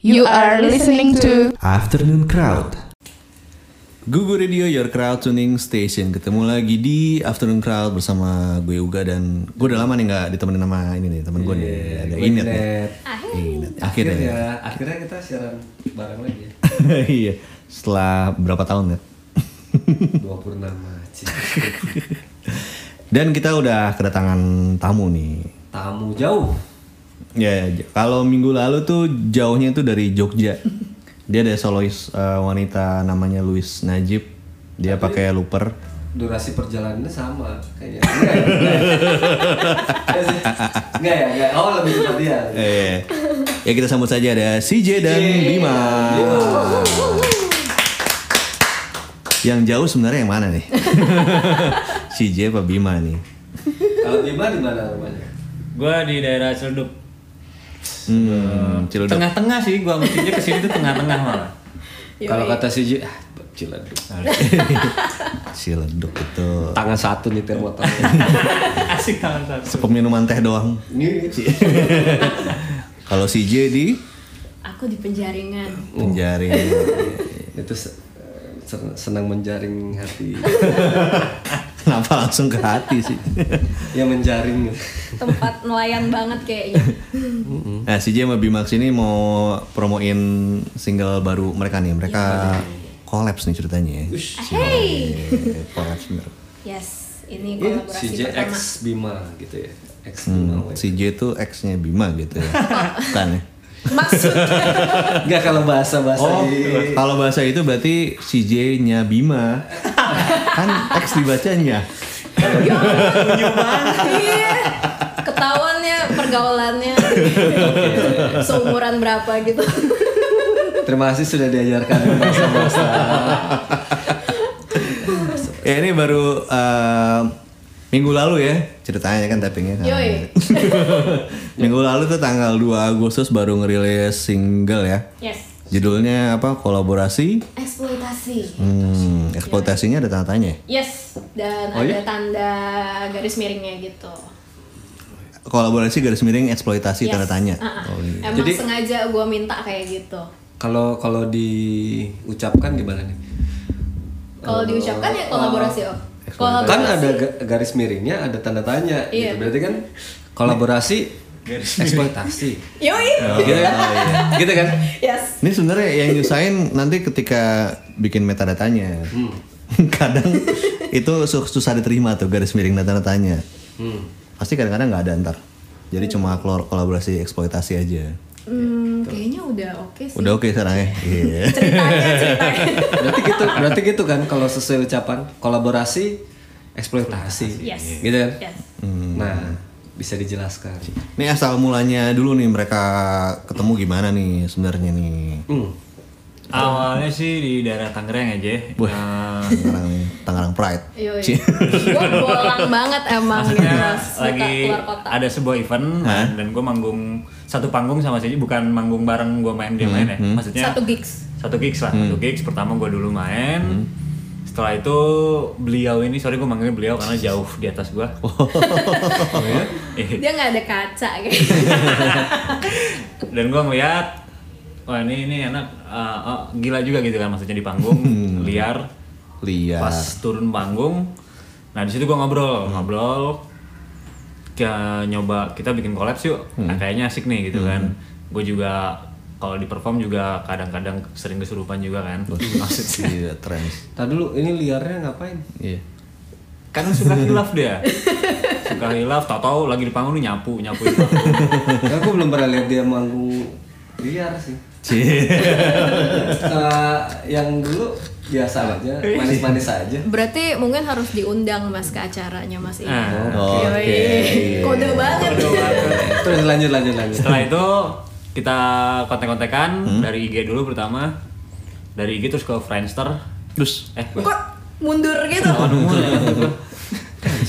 You are listening to Afternoon Crowd. Gugu Radio Your Crowd Tuning Station Ketemu lagi di Afternoon Crowd bersama gue Uga dan gue udah lama nih nggak ditemenin sama ini nih temen gue nih ada gue Inet nih. Inet. Inet. Akhirnya. Akhirnya, akhirnya kita siaran bareng lagi ya. Iya. Setelah berapa tahun ya? Dua purnama. Cik. Dan kita udah kedatangan tamu nih. Tamu jauh. Ya, j- kalau minggu lalu tuh jauhnya tuh dari Jogja. Dia ada solois uh, wanita namanya Louis Najib. Dia pakai looper. Durasi perjalanannya sama kayaknya. Enggak ya? Enggak ya? Oh lebih cepat dia. Eh, ya kita sambut saja ada CJ dan Bima. Yang jauh sebenarnya yang mana nih? CJ apa Bima nih? Kalau Bima di mana rumahnya? Gua di daerah Ciledug. Hmm, Ciledug. Tengah-tengah sih, gua mestinya ke sini tuh tengah-tengah malah. Kalau kata si J, ah, Ciledug. Ciledug itu Tangan satu nyetir motor. Asik tangan satu. sepup minuman teh doang. Kalau CJ di Aku di penjaringan. penjari. itu senang menjaring hati. Kenapa langsung ke hati sih? ya menjaring. Tempat nelayan banget kayaknya. Nah, CJ sama Bima ini mau promoin single baru mereka nih. Mereka collabs nih ceritanya ya. Hey. Eh, Collabs bener. Yes, ini kolaborasi si J pertama. X Bima gitu ya. X Bima. Hmm, CJ tuh ex-nya Bima gitu ya. Bukan ya? Maksudnya Enggak kalau bahasa-bahasa Oh, di kalau bahasa itu berarti CJ-nya Bima. kan X dibacanya. iya. Ketahuannya pergaulannya seumuran berapa gitu. Terima kasih sudah diajarkan bahasa-bahasa. Ya ini baru eh, minggu lalu ya ceritanya kan tappingnya kan. Yoi. minggu lalu tuh tanggal 2 Agustus baru ngerilis single ya. Yes. Judulnya apa? Kolaborasi. Eksploitasi. Hmm, eksploitasinya ada tanda tanya. ya? Yes, dan Oh, ada iya? tanda garis miringnya gitu. Kolaborasi garis miring eksploitasi Yes. tanda tanya. Ah, ah. Oh, iya. Emang Jadi- sengaja gue minta kayak gitu. Kalau kalau diucapkan gimana nih? Kalau diucapkan ya kolaborasi oh. Eksploitasi. Kan ada ga- garis miringnya, ada tanda tanya Iya. gitu. Berarti kan kolaborasi eksploitasi. Yoi. gitu kan? Gitu kan? Yes. Ini sebenarnya yang nyusahin nanti ketika bikin metadatanya. Hmm. kadang itu su- susah diterima tuh garis miring data datanya. Hmm. Pasti kadang-kadang nggak ada ntar. Jadi cuma kolor- kolaborasi eksploitasi aja. Hmm, kayaknya udah oke sih. Udah oke sekarang ya. Iya. Ceritanya ceritanya. Berarti gitu, berarti gitu kan kalau sesuai ucapan kolaborasi eksploitasi. Yes. Gitu kan? Yes. Nah, bisa dijelaskan. Ini asal mulanya dulu nih mereka ketemu gimana nih sebenarnya nih. Hmm. Awalnya sih di daerah Tangerang aja. Wah. Nah, Tangerang, Tangerang Pride. Ci- gue bolang banget emang gitu. maksudnya Suka lagi keluar kota. ada sebuah event Hah? dan gue manggung satu panggung sama sih bukan manggung bareng gue main dia main ya. Maksudnya Satu gigs. satu gigs lah satu gigs pertama gue dulu main setelah itu beliau ini sorry gue manggilnya beliau karena jauh di atas gue Dia nggak ada kaca kayak. dan gue ngeliat wah ini ini anak uh, oh, gila juga gitu kan maksudnya di panggung liar. Liar. pas turun panggung nah di situ gue ngobrol ngobrol. Ke nyoba kita bikin collab yuk. Nah, kayaknya asik nih gitu kan. Gue juga kalau di perform juga kadang-kadang sering kesurupan juga kan maksudnya Iya, trends. Tadi dulu ini liarnya ngapain? Iya. kan suka hilaf dia suka hilaf tau tau lagi di panggung nyapu nyapu panggung. Ya, aku belum pernah lihat dia manggung liar sih. Eh, yang dulu biasa aja, manis-manis aja. Berarti mungkin harus diundang mas ke acaranya mas ini. Nah, Oke. Yoi. Kode banget. Terus lanjut lanjut lanjut. setelah itu kita kontek-kontekan dari IG dulu pertama. Dari IG terus ke Friendster. Terus? Eh Kok mundur gitu?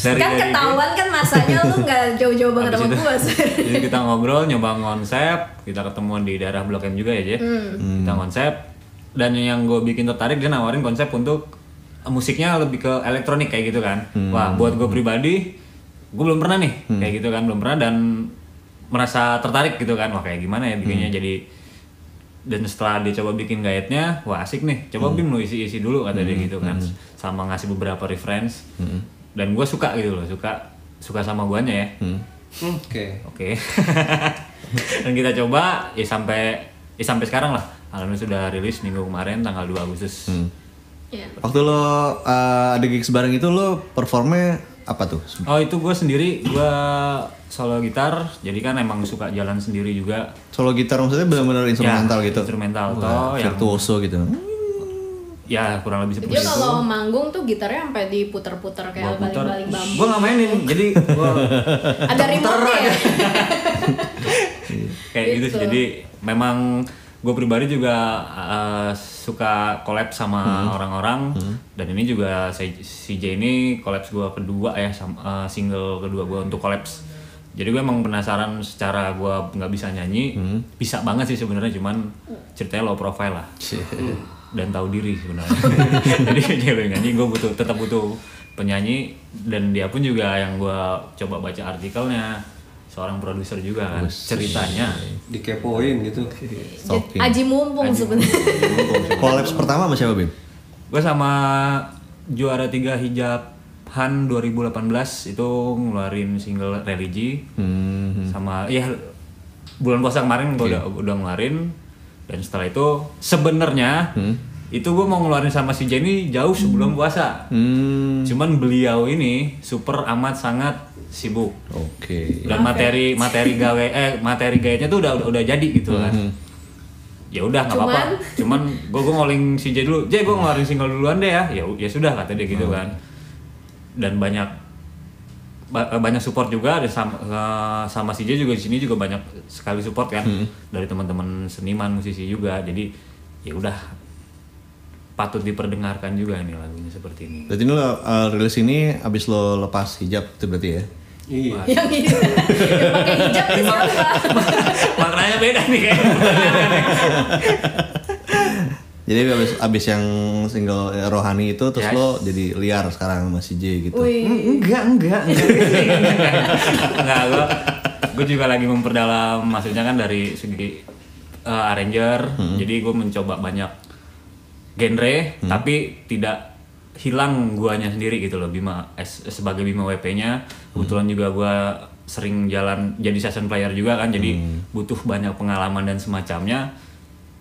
dari kan dari ketahuan kan masanya lu nggak jauh-jauh banget sama gua. Jadi kita ngobrol, nyoba konsep, kita ketemuan di daerah Blok M juga ya, Je. Hmm. Kita konsep. Dan yang gue bikin tertarik dia nawarin konsep untuk musiknya lebih ke elektronik kayak gitu kan. Wah, buat gue pribadi, gue belum pernah nih kayak gitu kan, belum pernah. Dan merasa tertarik gitu kan. Wah, kayak gimana ya bikinnya. Jadi dan setelah dia coba bikin guide-nya wah asik nih. Coba Bim lu isi-isi dulu kata dia gitu kan. Sama ngasih beberapa reference. Dan gue suka gitu loh suka suka sama guanya ya. Oke. oke. Dan kita coba ya sampai ya sampai sekarang lah. Alhamdulillah sudah rilis minggu kemarin tanggal 2 Agustus. Iya. Waktu lo uh, ada gigs bareng itu lo performnya apa tuh? oh itu gue sendiri gue solo gitar jadi kan emang suka jalan sendiri juga Solo gitar maksudnya benar-benar instrumental Ya, gitu. instrumental Wah, toh yang virtuoso gitu. ya kurang lebih seperti Dia itu kalau manggung tuh gitarnya sampai diputer-puter kayak baling-baling bambu. gue nggak mainin jadi gua Ada remote ya? kayak gitu sih Gitu. jadi memang gue pribadi juga uh, suka collab sama orang-orang. Dan ini juga si, J ini collabs gue kedua ya sama, uh, single kedua gue untuk collabs. Jadi gue emang penasaran secara gue nggak bisa nyanyi. Bisa banget sih sebenarnya cuman ceritanya low profile lah. Dan tahu diri sebenarnya. Jadi cewek nyanyi gue butuh tetap butuh penyanyi. Dan dia pun juga yang gue coba baca artikelnya seorang produser juga kan ceritanya Dikepoin gitu. Oke. Aji mumpung sebenarnya. Collabs pertama sama siapa Bim? gue sama juara tiga hijab Han 2018 itu ngeluarin single religi Hmm. sama ya bulan puasa kemarin gue udah udah ngeluarin dan setelah itu sebenarnya itu gue mau ngeluarin sama si Jenny jauh sebelum puasa Hmm. cuman beliau ini super amat sangat sibuk. Oke. dan materi materi gawe eh materi gayanya tuh udah udah, udah jadi gitu kan. Ya udah nggak apa-apa. Cuman? Gue gue ngoling si J dulu. J gue ngeluarin single duluan deh ya. Ya ya sudah kata dia gitu kan. Dan banyak ba- banyak support juga. Ada sama eh, sama si J juga di sini juga banyak sekali support kan. Dari teman-teman seniman musisi juga. Jadi ya udah. Patut diperdengarkan juga ini lagunya seperti ini. Berarti lo uh, rilis ini abis lo lepas hijab itu berarti ya? Iya. yang ini yang pakai hijab nih siapa? maknanya beda nih kayaknya Jadi abis, abis yang single Rohani itu terus Yes. lo jadi liar sekarang sama si J gitu. Wih. enggak enggak enggak enggak gue gue juga lagi memperdalam maksudnya kan dari segi uh, arranger jadi gue mencoba banyak genre tapi tidak hilang guanya sendiri gitu loh Bima es- sebagai Bima WP-nya kebetulan juga gue sering jalan jadi session player juga kan jadi butuh banyak pengalaman dan semacamnya.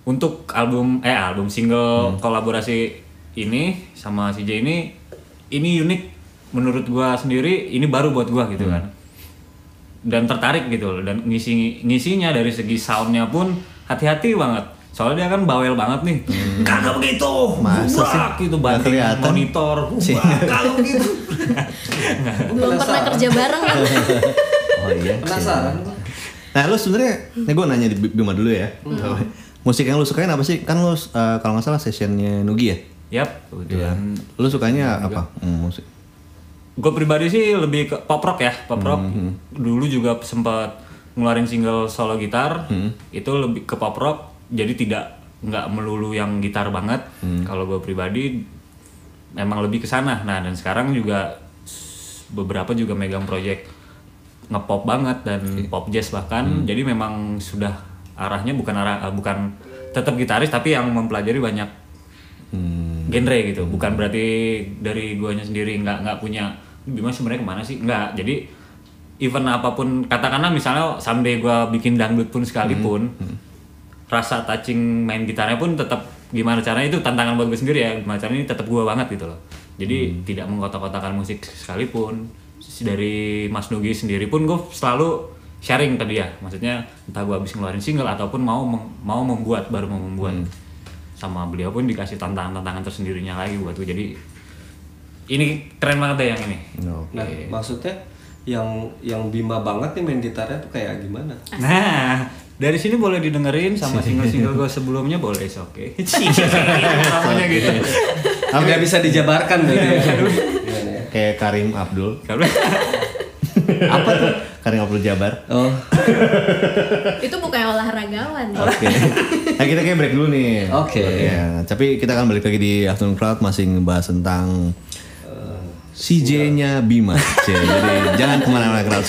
Untuk album eh album single kolaborasi ini sama si J ini ini unik menurut gua sendiri ini baru buat gua gitu kan. Dan tertarik gitu loh dan ngisi ngisinya dari segi soundnya pun hati-hati banget soalnya dia kan bawel banget nih kagak begitu Masa sih? Gitu banting kelihatan. monitor kagak begitu Belum pernah kerja bareng kan? Oh iya. Penasaran. Nah lo sebenarnya, ini gue nanya di Bima dulu ya. Musik yang lo sukain apa sih? Kan lo uh, kalau nggak salah sessionnya Nugi ya? yap kebetulan Lo sukanya apa? Hmm, musik. gue pribadi sih lebih ke pop rock ya pop rock dulu juga sempat ngeluarin single solo gitar itu lebih ke pop rock jadi tidak nggak melulu yang gitar banget. Kalau gue pribadi memang lebih ke sana. Nah dan sekarang juga beberapa juga megang project ngepop banget dan pop jazz bahkan. Jadi memang sudah arahnya bukan arah eh, bukan tetap gitaris tapi yang mempelajari banyak genre gitu. Bukan berarti dari guanya sendiri nggak nggak punya Bima sebenarnya ke mana sih? Nggak. Jadi event apa pun katakanlah misalnya someday gua bikin dangdut pun sekalipun rasa touching main gitarnya pun tetap gimana caranya itu tantangan buat gue sendiri ya. Gimana caranya ini tetap gua banget gitu loh. Jadi tidak mengkotak-kotakan musik sekalipun. Dari Mas Nugi sendiri pun gue selalu sharing ke dia. Maksudnya entah gue habis ngeluarin single ataupun mau mau membuat baru mau membuat. Sama beliau pun dikasih tantangan-tantangan tersendirinya lagi buat gue jadi ini keren banget deh yang ini. Nah, maksudnya yang yang Bima banget nih main gitarnya tuh kayak gimana? nah dari sini boleh didengerin sama single-single gue sebelumnya boleh oke namanya gitu Tidak bisa dijabarkan berarti. Gimana ya? Kayak Karim Abdul. Apa tuh? Karim Abdul Jabar. Oh, Itu bukan olahragawan. ya. Oke. Nah kita kayak break dulu nih. Oke. Ya, tapi kita akan balik lagi di Afternoon Crowd masih ngebahas tentang CJ-nya Bima. Cie, Jadi jangan ke mana-mana crowd.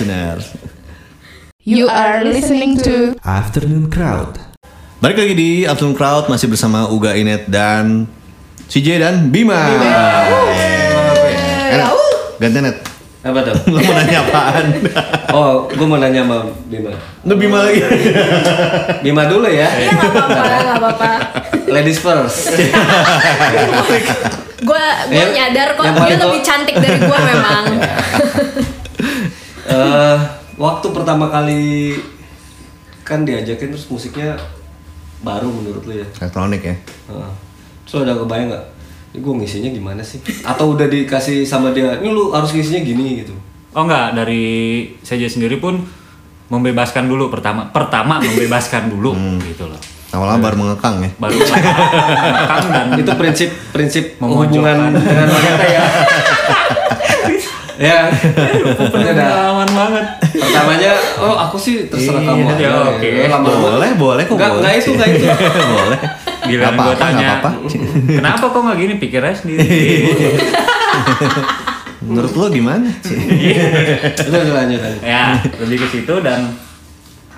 You are listening to Afternoon Crowd. Balik lagi di Afternoon Crowd masih bersama Uga Inet dan CJ dan Bima. Enak. Ganti Net. Apa tuh? Lo mau nanya apaan? Oh, gue mau nanya sama Bima. Lu Bima lagi. Bima dulu ya. Iya nggak apa-apa, nggak apa-apa. Ladies first. Gue gue nyadar kok dia lebih cantik dari gue memang. Eh, waktu pertama kali kan diajakin terus musiknya baru menurut lu ya. Elektronik ya. Heeh. Terus ada kebayang nggak? Ini gue ngisinya gimana sih? Atau udah dikasih sama dia, ini lu harus ngisinya gini gitu. Oh enggak, dari saya sendiri pun membebaskan dulu pertama. Pertama membebaskan dulu gitu loh. Awalnya baru mengekang ya. Baru mengekang dan Itu prinsip prinsip Memojokkan. hubungan dengan wanita ya. ya. Pengalaman banget. Pertamanya, oh aku sih terserah kamu Iya, aja. oke. Ya, lama-lama- Boleh, boleh kok Nggak, boleh. nggak itu, nggak itu. boleh. Gila Nggak gue apa-apa, tanya. nggak apa-apa. Kenapa kok nggak gini? Pikir aja sendiri. Menurut lo gimana? Udah, udah lanjut lanjut. ya, lebih ke situ dan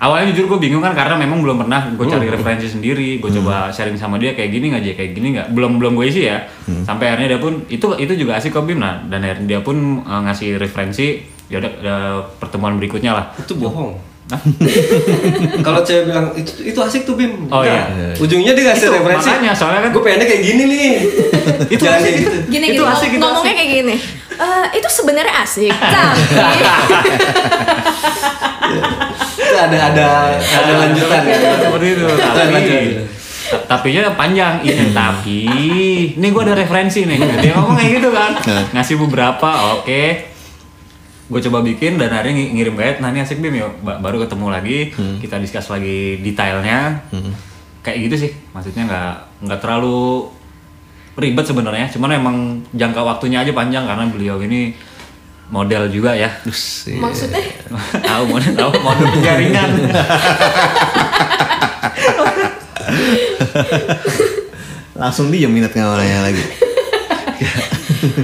awalnya jujur gue bingung kan karena memang belum pernah gue cari referensi sendiri. Gue coba sharing sama dia kayak gini nggak aja kayak gini nggak. Belum belum gue isi ya. Sampai akhirnya dia pun itu itu juga asik kok Bim nah dan akhirnya dia pun eh, ngasih referensi ya udah ada pertemuan berikutnya lah. Itu bohong. Kalau cewek bilang itu itu asik tuh Bim. Oh, Enggak. iya. Ujungnya dia ngasih Itu, referensi. makanya, soalnya kan- gue pengennya kayak gini nih. Itu Jangan asik, kayak gitu. Gini Itu gitu, asik, itu ngomongnya asik. kayak gini. "Eh, itu sebenarnya asik, tapi Itu ada ada ada lanjutan ya. Seperti itu. Tapi nya panjang. Iya, tapi ini gue ada referensi nih. Dia ngomong kayak gitu kan. Ngasih beberapa, oke. Gue coba bikin dan akhirnya ng- ngirim guide. Nah ini asik Bim yuk. Ba- Baru ketemu lagi, kita discuss lagi detailnya. Kayak gitu sih. Maksudnya nggak nggak terlalu ribet sebenarnya. Cuman emang jangka waktunya aja panjang karena beliau ini model juga ya. Maksudnya tahu model tahu model jaringan. Langsung dia minat nggak mau nanya lagi.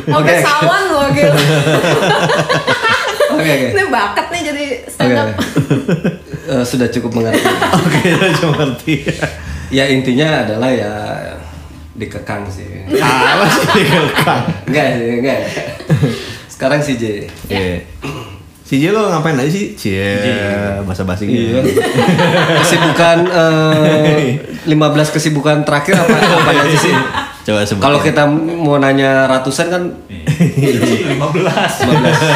sampai sawan loh gitu. Oke oke. Ini bakat nih jadi stand up. Eh, sudah cukup mengerti. Oke, saya cuma ngerti. ya intinya adalah ya dikekang sih. Apa sih dikekang? Enggak sih, enggak. Sekarang si J. Iya. Si J lo ngapain aja sih? Cie, bahasa basi gitu. Iya. Kesibukan eh, 15 kesibukan terakhir apa apa aja sih? Coba sebut. Kalau kita mau nanya ratusan kan 15. Sebenarnya sih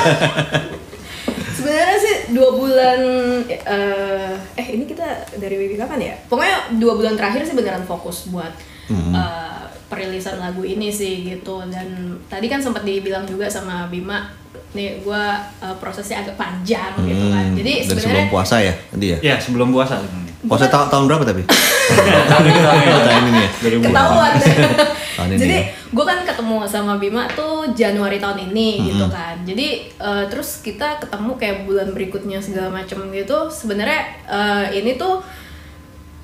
dua bulan eh eh ini kita dari Wiwi kapan ya? Pokoknya dua bulan terakhir sih beneran fokus buat eh, perilisan lagu ini sih gitu dan tadi kan sempat dibilang juga sama Bima nih gua eh, prosesnya agak panjang gitu kan. Hmm, Jadi dari sebelum sebenarnya puasa ya, tadi ya. Ya sebelum puasa sebenarnya. Puasa ta- tahun berapa tapi? Tahun ini tahun ya. 2020. ketahuan. Tahun ini Jadi gue kan ketemu sama Bima tuh Januari tahun ini gitu kan. Jadi eh, terus kita ketemu kayak bulan berikutnya segala macam gitu. Sebenarnya eh, ini tuh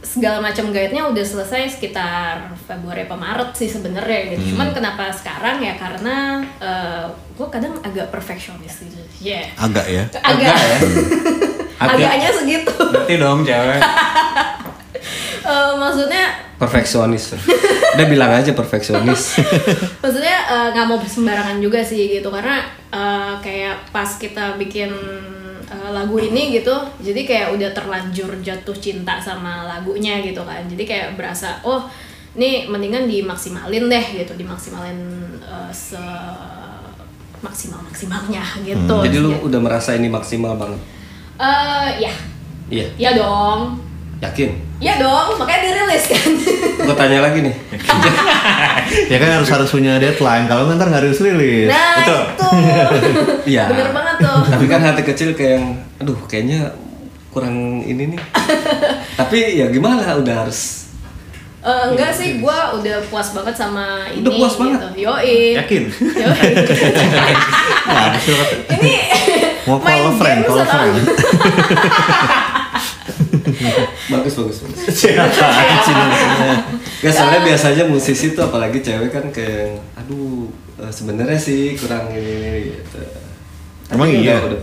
segala macam guide-nya udah selesai sekitar Februari apa Maret sih sebenarnya gitu. Cuman kenapa sekarang ya karena gue kadang agak perfeksionis gitu. Yeah. Agak ya. Agak. ya. Agaknya segitu. Berarti dong cewek. Eh, maksudnya perfeksionis. Udah bilang aja perfeksionis. maksudnya eh, nggak mau sembarangan juga sih gitu karena eh, kayak pas kita bikin eh, lagu ini gitu jadi kayak udah terlanjur jatuh cinta sama lagunya gitu kan jadi kayak berasa oh ini mendingan dimaksimalin deh gitu dimaksimalin eh, se maksimal maksimalnya gitu Jadi lu udah merasa ini maksimal banget. Eh, ya Iya, ya dong yakin. ya dong makanya dirilis kan Gue tanya lagi nih. Ya kan harus harus punya deadline. Kalau ntar nggak harus rilis. nah Betul. itu Iya. bener banget tuh Tapi kan hati kecil kayak yang, aduh kayaknya kurang ini nih. Tapi ya gimana udah harus Eh, enggak sih, gue udah puas banget sama ini. Udah puas banget? Gitu. Yoi. Yakin? Yoi. Nah, ini mau main call friend, call friend. bagus bagus bagus. Gak soalnya biasanya musisi tuh apalagi cewek kan kayak aduh eh, sebenarnya sih kurang ini, ini gitu. Emang Tapi iya? udah- udah.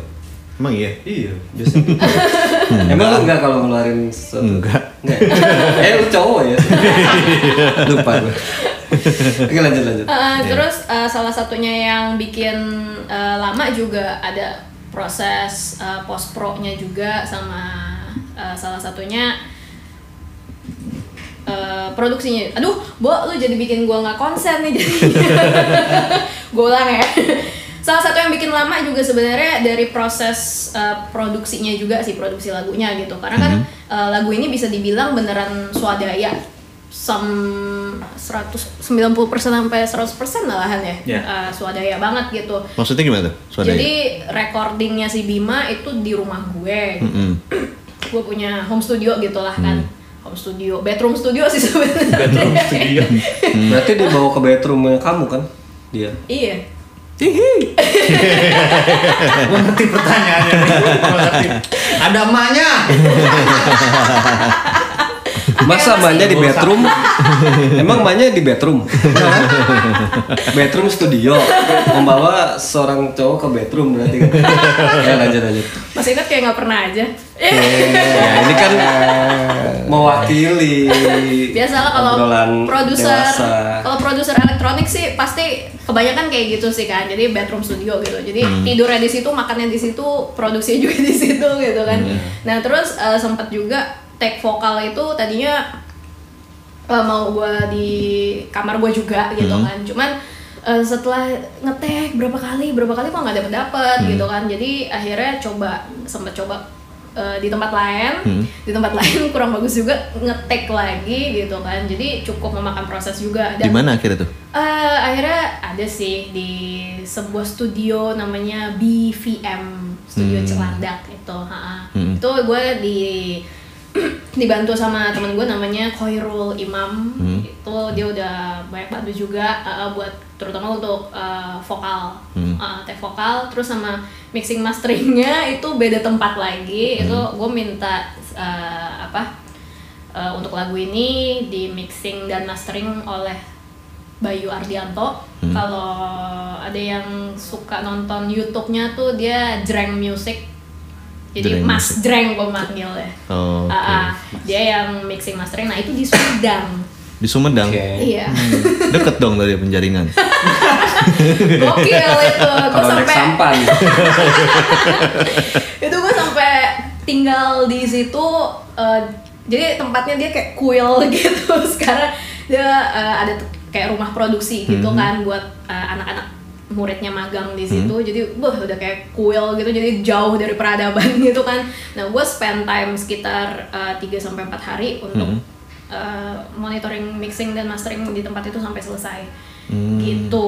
Emang iya? Iya, biasanya. Emang lu enggak kalau ngeluarin sesuatu? Enggak. Nggak. Eh lu cowok ya? Lupa gue. Oke lanjut lanjut. Uh, Terus uh, salah satunya yang bikin uh, lama juga ada proses uh, post pro-nya juga sama uh, salah satunya uh, produksinya. Aduh, Bo, lu jadi bikin gua nggak konsen nih jadi. gua ulang ya. Salah satu yang bikin lama juga sebenarnya dari proses uh, produksinya juga sih produksi lagunya gitu. Karena kan uh, lagu ini bisa dibilang beneran swadaya some 190% sampai 100% malahan ya. Ya. Uh, swadaya banget gitu. Maksudnya gimana tuh? Swadaya? Jadi recordingnya si Bima itu di rumah gue. Mm-mm. gue punya home studio gitulah kan. Home studio, bedroom studio sih sebenarnya. Bedroom studio. Berarti dibawa ke bedroomnya kamu kan? Dia. iya. Gue ngerti pertanyaannya. Ada emaknya. Masa emaknya di bedroom? Emang emaknya di bedroom? bedroom studio. Membawa seorang cowok ke bedroom berarti kan? Ya lanjut lanjut. Masih ingat kayak nggak pernah aja. Ya ini kan mewakili. Biasalah kalau produser kalau produser elektronik sih pasti kebanyakan kayak gitu sih kan. Jadi bedroom studio gitu. Jadi Hmm. tidurnya di situ, makannya di situ, produksinya juga di situ gitu kan. Hmm. Nah, terus eh, sempat juga take vokal itu tadinya eh, mau gua di kamar gua juga gitu Hmm. kan. Cuman eh, setelah ngetek berapa kali, berapa kali kok nggak dapet dapet Hmm. gitu kan. Jadi akhirnya coba sempat coba eh, di tempat lain, Hmm. di tempat lain kurang bagus juga ngetek lagi gitu kan. Jadi cukup memakan proses juga. Di mana akhirnya tuh? Eh, akhirnya ada sih di sebuah studio namanya BVM Studio Celadak itu, ha-ha. Hmm. itu gue di dibantu sama temen gue namanya Khairul Imam Hmm. itu dia udah banyak bantu juga uh, buat terutama untuk uh, vokal Hmm. uh, tag vokal terus sama mixing masteringnya itu beda tempat lagi itu Hmm. gue minta uh, apa uh, untuk lagu ini di mixing dan mastering oleh Bayu Ardianto Hmm. kalau ada yang suka nonton YouTube-nya tuh dia Jreng Music jadi Jreng Mas Jreng gue manggil ya Oh. Ah, ah. dia yang mixing mastering nah itu di Sumedang Di Sumedang. Oke. iya Deket dong dari penjaringan. gokil itu gue Kalau naik sampai sampan. itu gue sampai tinggal di situ eh, jadi tempatnya dia kayak kuil gitu sekarang dia eh, ada kayak rumah produksi gitu kan buat eh, anak-anak muridnya magang di situ jadi wah udah kayak kuil gitu jadi jauh dari peradaban gitu kan. Nah gue spend time sekitar 3 sampai 4 hari untuk eh, monitoring mixing dan mastering di tempat itu sampai selesai. Gitu.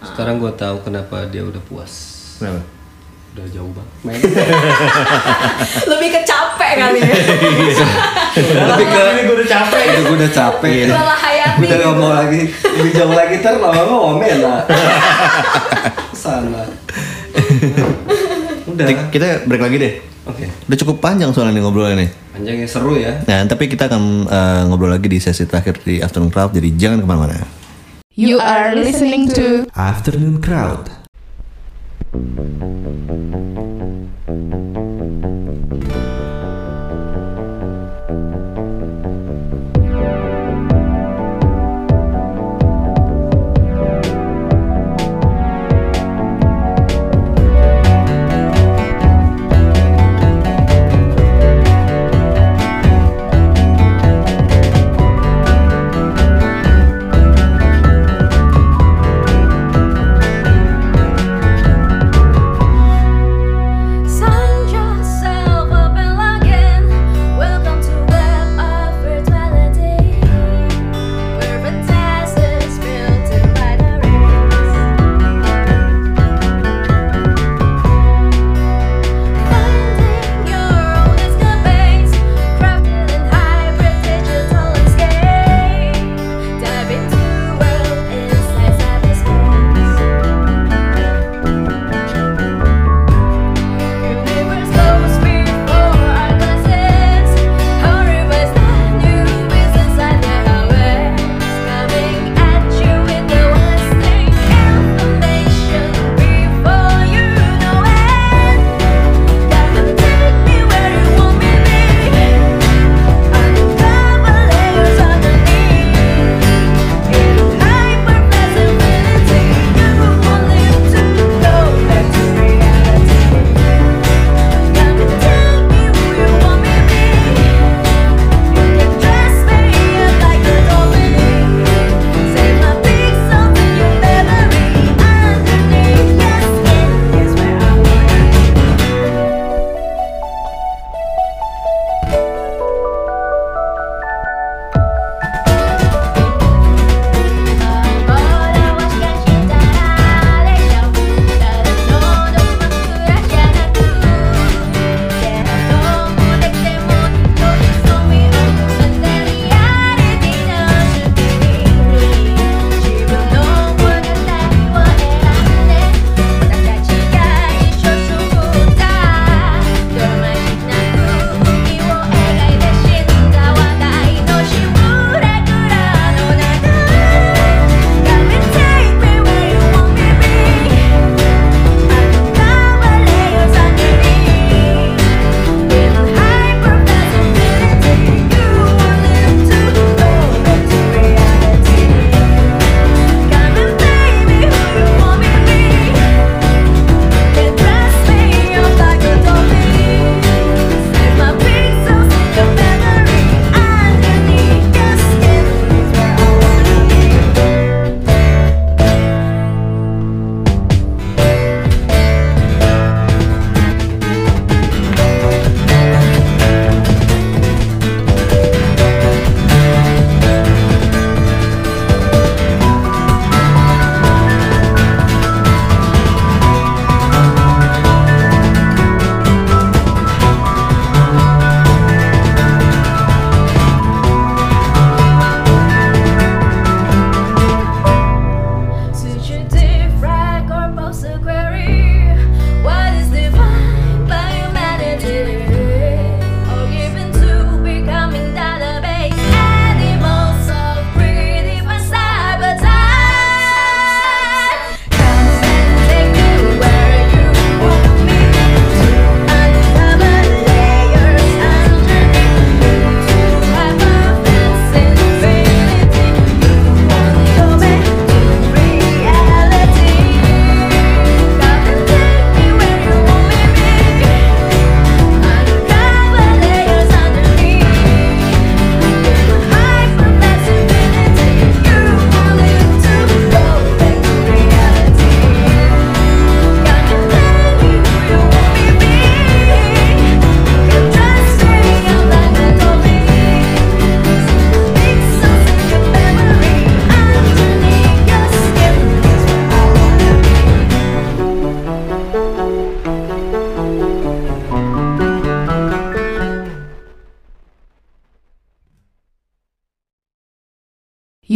Sekarang gue tahu kenapa dia udah puas. Kenapa? Udah jauh banget. lebih ke capek kali ya Lebih ke Ini gue udah capek. itu gue udah capek. Lelah hayati Udah gitu. gak mau lagi lebih jauh lagi ter lama-lama omen lah. Sana. Udah. Kita- Kita break lagi deh. Oke. Udah cukup panjang soalnya nih ngobrolnya nih. Panjang ya seru ya. Nah, tapi kita akan eh, ngobrol lagi di sesi terakhir di Afternoon Crowd, jadi jangan ke mana-mana. You are listening to Afternoon Crowd. You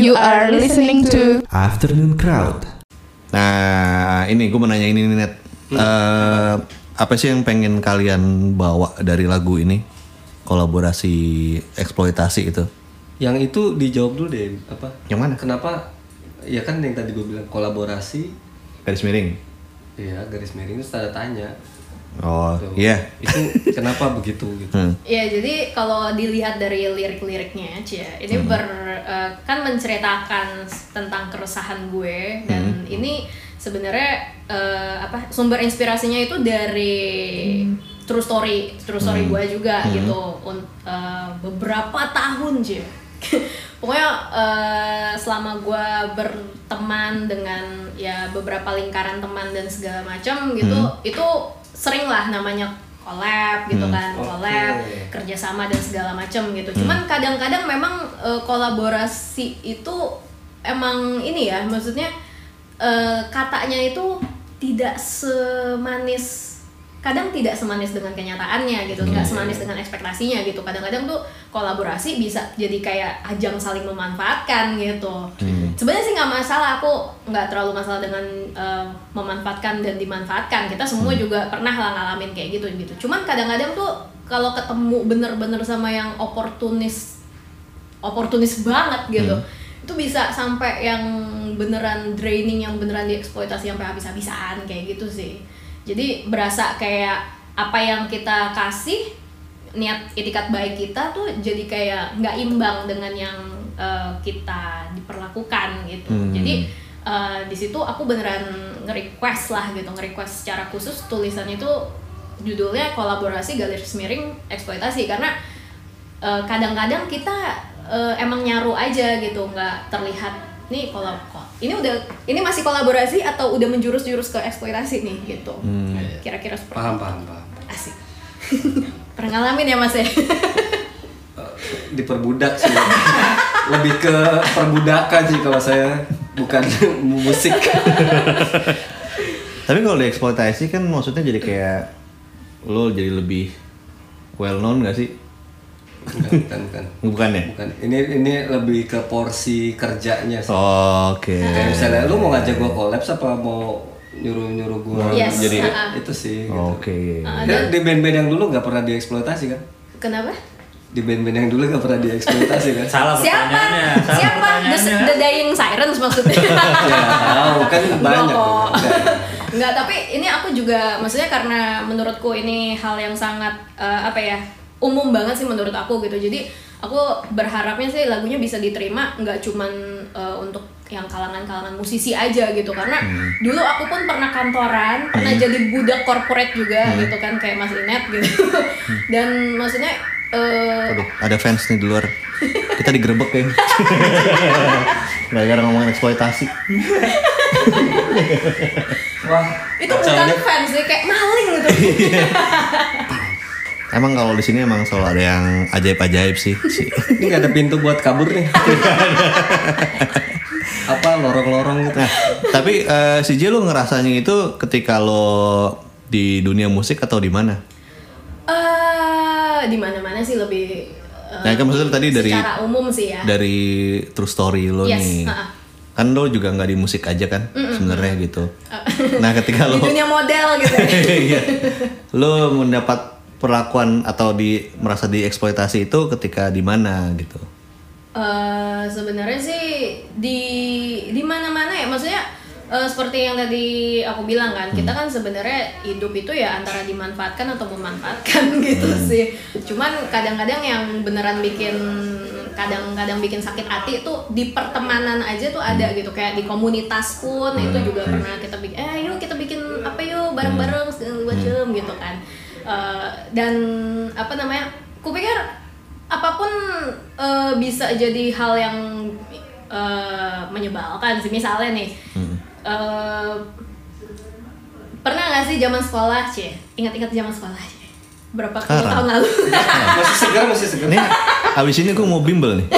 are listening to Afternoon Crowd. Nah, ini gue mau nanya ini nih, Net. Eh, apa sih yang pengen kalian bawa dari lagu ini? Kolaborasi eksploitasi itu. Yang itu dijawab dulu deh apa? Yang mana? Kenapa? Ya kan yang tadi gue bilang kolaborasi, Garis miring. ya garis miring itu tanda tanya. Oh, Tuh. iya. Itu kenapa begitu gitu? Hmm. Ya jadi kalau dilihat dari lirik-liriknya, Cia, ini ber eh, kan menceritakan tentang keresahan gue dan ini sebenarnya eh, apa sumber inspirasinya itu dari true story, true story gue juga gitu. Un- eh, beberapa tahun, Cia. Pokoknya eh, selama gue berteman dengan ya beberapa lingkaran teman dan segala macam gitu, itu sering lah namanya collab gitu kan, collab Oke. kerjasama dan segala macam gitu. Cuman kadang-kadang memang eh, kolaborasi itu emang ini ya, maksudnya eh, katanya itu tidak semanis kadang tidak semanis dengan kenyataannya gitu, nggak semanis dengan ekspektasinya gitu. Kadang-kadang tuh kolaborasi bisa jadi kayak ajang saling memanfaatkan gitu. Sebenarnya sih nggak masalah, aku nggak terlalu masalah dengan eh, memanfaatkan dan dimanfaatkan. Kita semua juga pernah lah ngalamin kayak gitu gitu. Cuman kadang-kadang tuh kalau ketemu bener-bener sama yang oportunis oportunis banget gitu itu bisa sampai yang beneran draining yang beneran dieksploitasi sampai habis-habisan kayak gitu sih jadi berasa kayak apa yang kita kasih niat itikat baik kita tuh jadi kayak nggak imbang dengan yang eh, kita diperlakukan gitu Hmm. jadi eh, di situ aku beneran nge-request lah gitu nge-request secara khusus tulisan itu judulnya kolaborasi garis miring eksploitasi karena eh, kadang-kadang kita eh, emang nyaru aja gitu nggak terlihat nih kalau kok ini udah ini masih kolaborasi atau udah menjurus-jurus ke eksploitasi nih gitu kira-kira seperti Paham, paham, paham. asik pernah ngalamin ya mas ya Diperbudak sih. Lebih ke perbudakan sih kalau saya bukan musik. Tapi kalau dieksploitasi kan maksudnya jadi kayak lo jadi lebih well known gak sih? Bukan, bukan, bukan. Bukan ya? Bukan. Ini ini lebih ke porsi kerjanya sih. Oh, Oke. Kayak misalnya lu mau ngajak gua kolaps apa mau nyuruh-nyuruh gua Yes, jadi- ah. itu sih gitu. Oke. Ya, di band-band yang dulu nggak pernah dieksploitasi kan? kenapa Di band-band yang dulu nggak pernah dieksploitasi kan? Salah siapa pertanyaannya. Salah siapa the, pertanyaannya. the dying sirens maksudnya ya tahu kan banyak. Nggak kok. Enggak. Tapi ini aku juga maksudnya karena menurutku ini hal yang sangat eh, apa ya umum banget sih menurut aku gitu. Jadi aku berharapnya sih lagunya bisa diterima nggak cuman eh, untuk yang kalangan-kalangan musisi aja gitu. Karena dulu aku pun pernah kantoran pernah jadi budak corporate juga gitu kan kayak Mas Inet gitu. Dan maksudnya eh, Aduh, ada fans nih di luar. Kita digerebek ya. Gara-gara ngomongin eksploitasi. Wah, itu bukan fans sih kayak maling gitu Emang kalau di sini emang selalu ada yang ajaib-ajaib sih. Si- ini nggak ada pintu buat kabur nih. Apa lorong-lorong gitu? Nah, tapi eh, si J lu ngerasanya itu ketika lo di dunia musik atau di mana? eh di mana-mana sih lebih eh, Nah, kan maksudnya tadi dari secara umum sih ya dari true story lo Yes, nih. ha-ha. Kan lo juga nggak di musik aja kan sebenarnya gitu. Nah, ketika di lo dunia model gitu Iya. lo mendapat perlakuan atau di merasa dieksploitasi itu ketika di mana gitu. Eh, sebenarnya sih di di mana-mana ya. Maksudnya eh, seperti yang tadi aku bilang kan kita kan sebenarnya hidup itu ya antara dimanfaatkan atau memanfaatkan gitu sih. Cuman kadang-kadang yang beneran bikin kadang-kadang bikin sakit hati itu di pertemanan aja tuh ada gitu. Kayak di komunitas pun itu juga pernah kita bikin eh yuk kita bikin apa yuk bareng-bareng segala macem gitu kan Eh, dan apa namanya kupikir apa pun eh, bisa jadi hal yang eh, menyebalkan sih misalnya nih eh, pernah nggak sih zaman sekolah cie ingat-ingat zaman sekolah cie berapa Sekarang? tahun lalu Masih segar, masih segar. Nih, abis ini gue mau bimbel nih.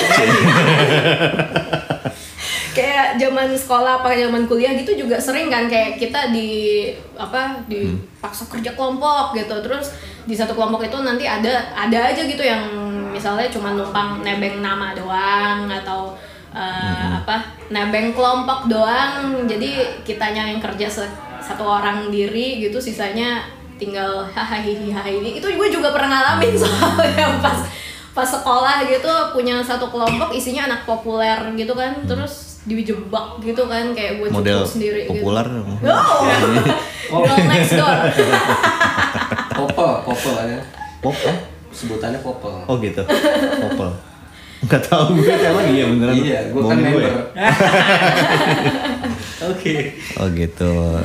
kayak zaman sekolah apa zaman kuliah gitu juga sering kan kayak kita di apa dipaksa kerja kelompok gitu. Terus di satu kelompok itu nanti ada ada aja gitu yang misalnya cuma numpang nebeng nama doang atau eh, apa nebeng kelompok doang. Jadi kitanya yang kerja se- satu orang diri gitu sisanya tinggal hahaha ini. Itu gue juga pernah ngalamin soalnya pas pas sekolah gitu punya satu kelompok isinya anak populer gitu kan. Terus dijebak gitu kan kayak gue Model cukup sendiri populer. gitu. Oh, girl next door. Popel, popel. Pop, eh? Sebutannya popel. Oh gitu. Popel. Enggak tahu gue emang iya beneran. Iya, gue kan gue member. ya? Oke. Oh gitu. Oh,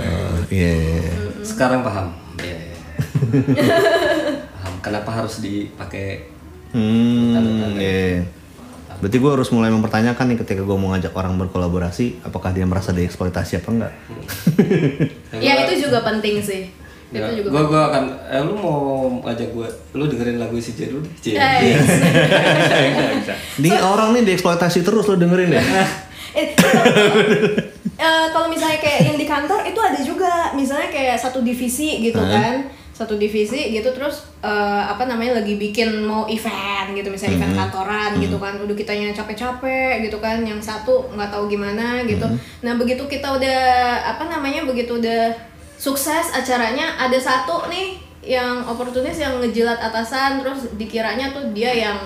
Iya. iya, iya. Sekarang paham. Iya. iya. paham. Kenapa harus dipakai? Hmm, iya. Berarti gue harus mulai mempertanyakan nih ketika gue mau ngajak orang berkolaborasi, apakah dia merasa dieksploitasi apa enggak? ya itu juga penting sih. Ya, Itu juga. gua gua akan eh lu mau ngajak gua lu dengerin lagu si Jeru deh. Cie. Eh, bisa. Nih orang nih dieksploitasi terus lo dengerin ya. Eh, eh, kalau misalnya kayak yang di kantor itu ada juga misalnya kayak satu divisi gitu kan satu divisi gitu terus eh, apa namanya lagi bikin mau event gitu misalnya event kantoran gitu kan udah kitanya capek-capek gitu kan yang satu nggak tahu gimana gitu. Nah begitu kita udah apa namanya begitu udah sukses acaranya ada satu nih yang oportunis yang ngejilat atasan terus dikiranya tuh dia yang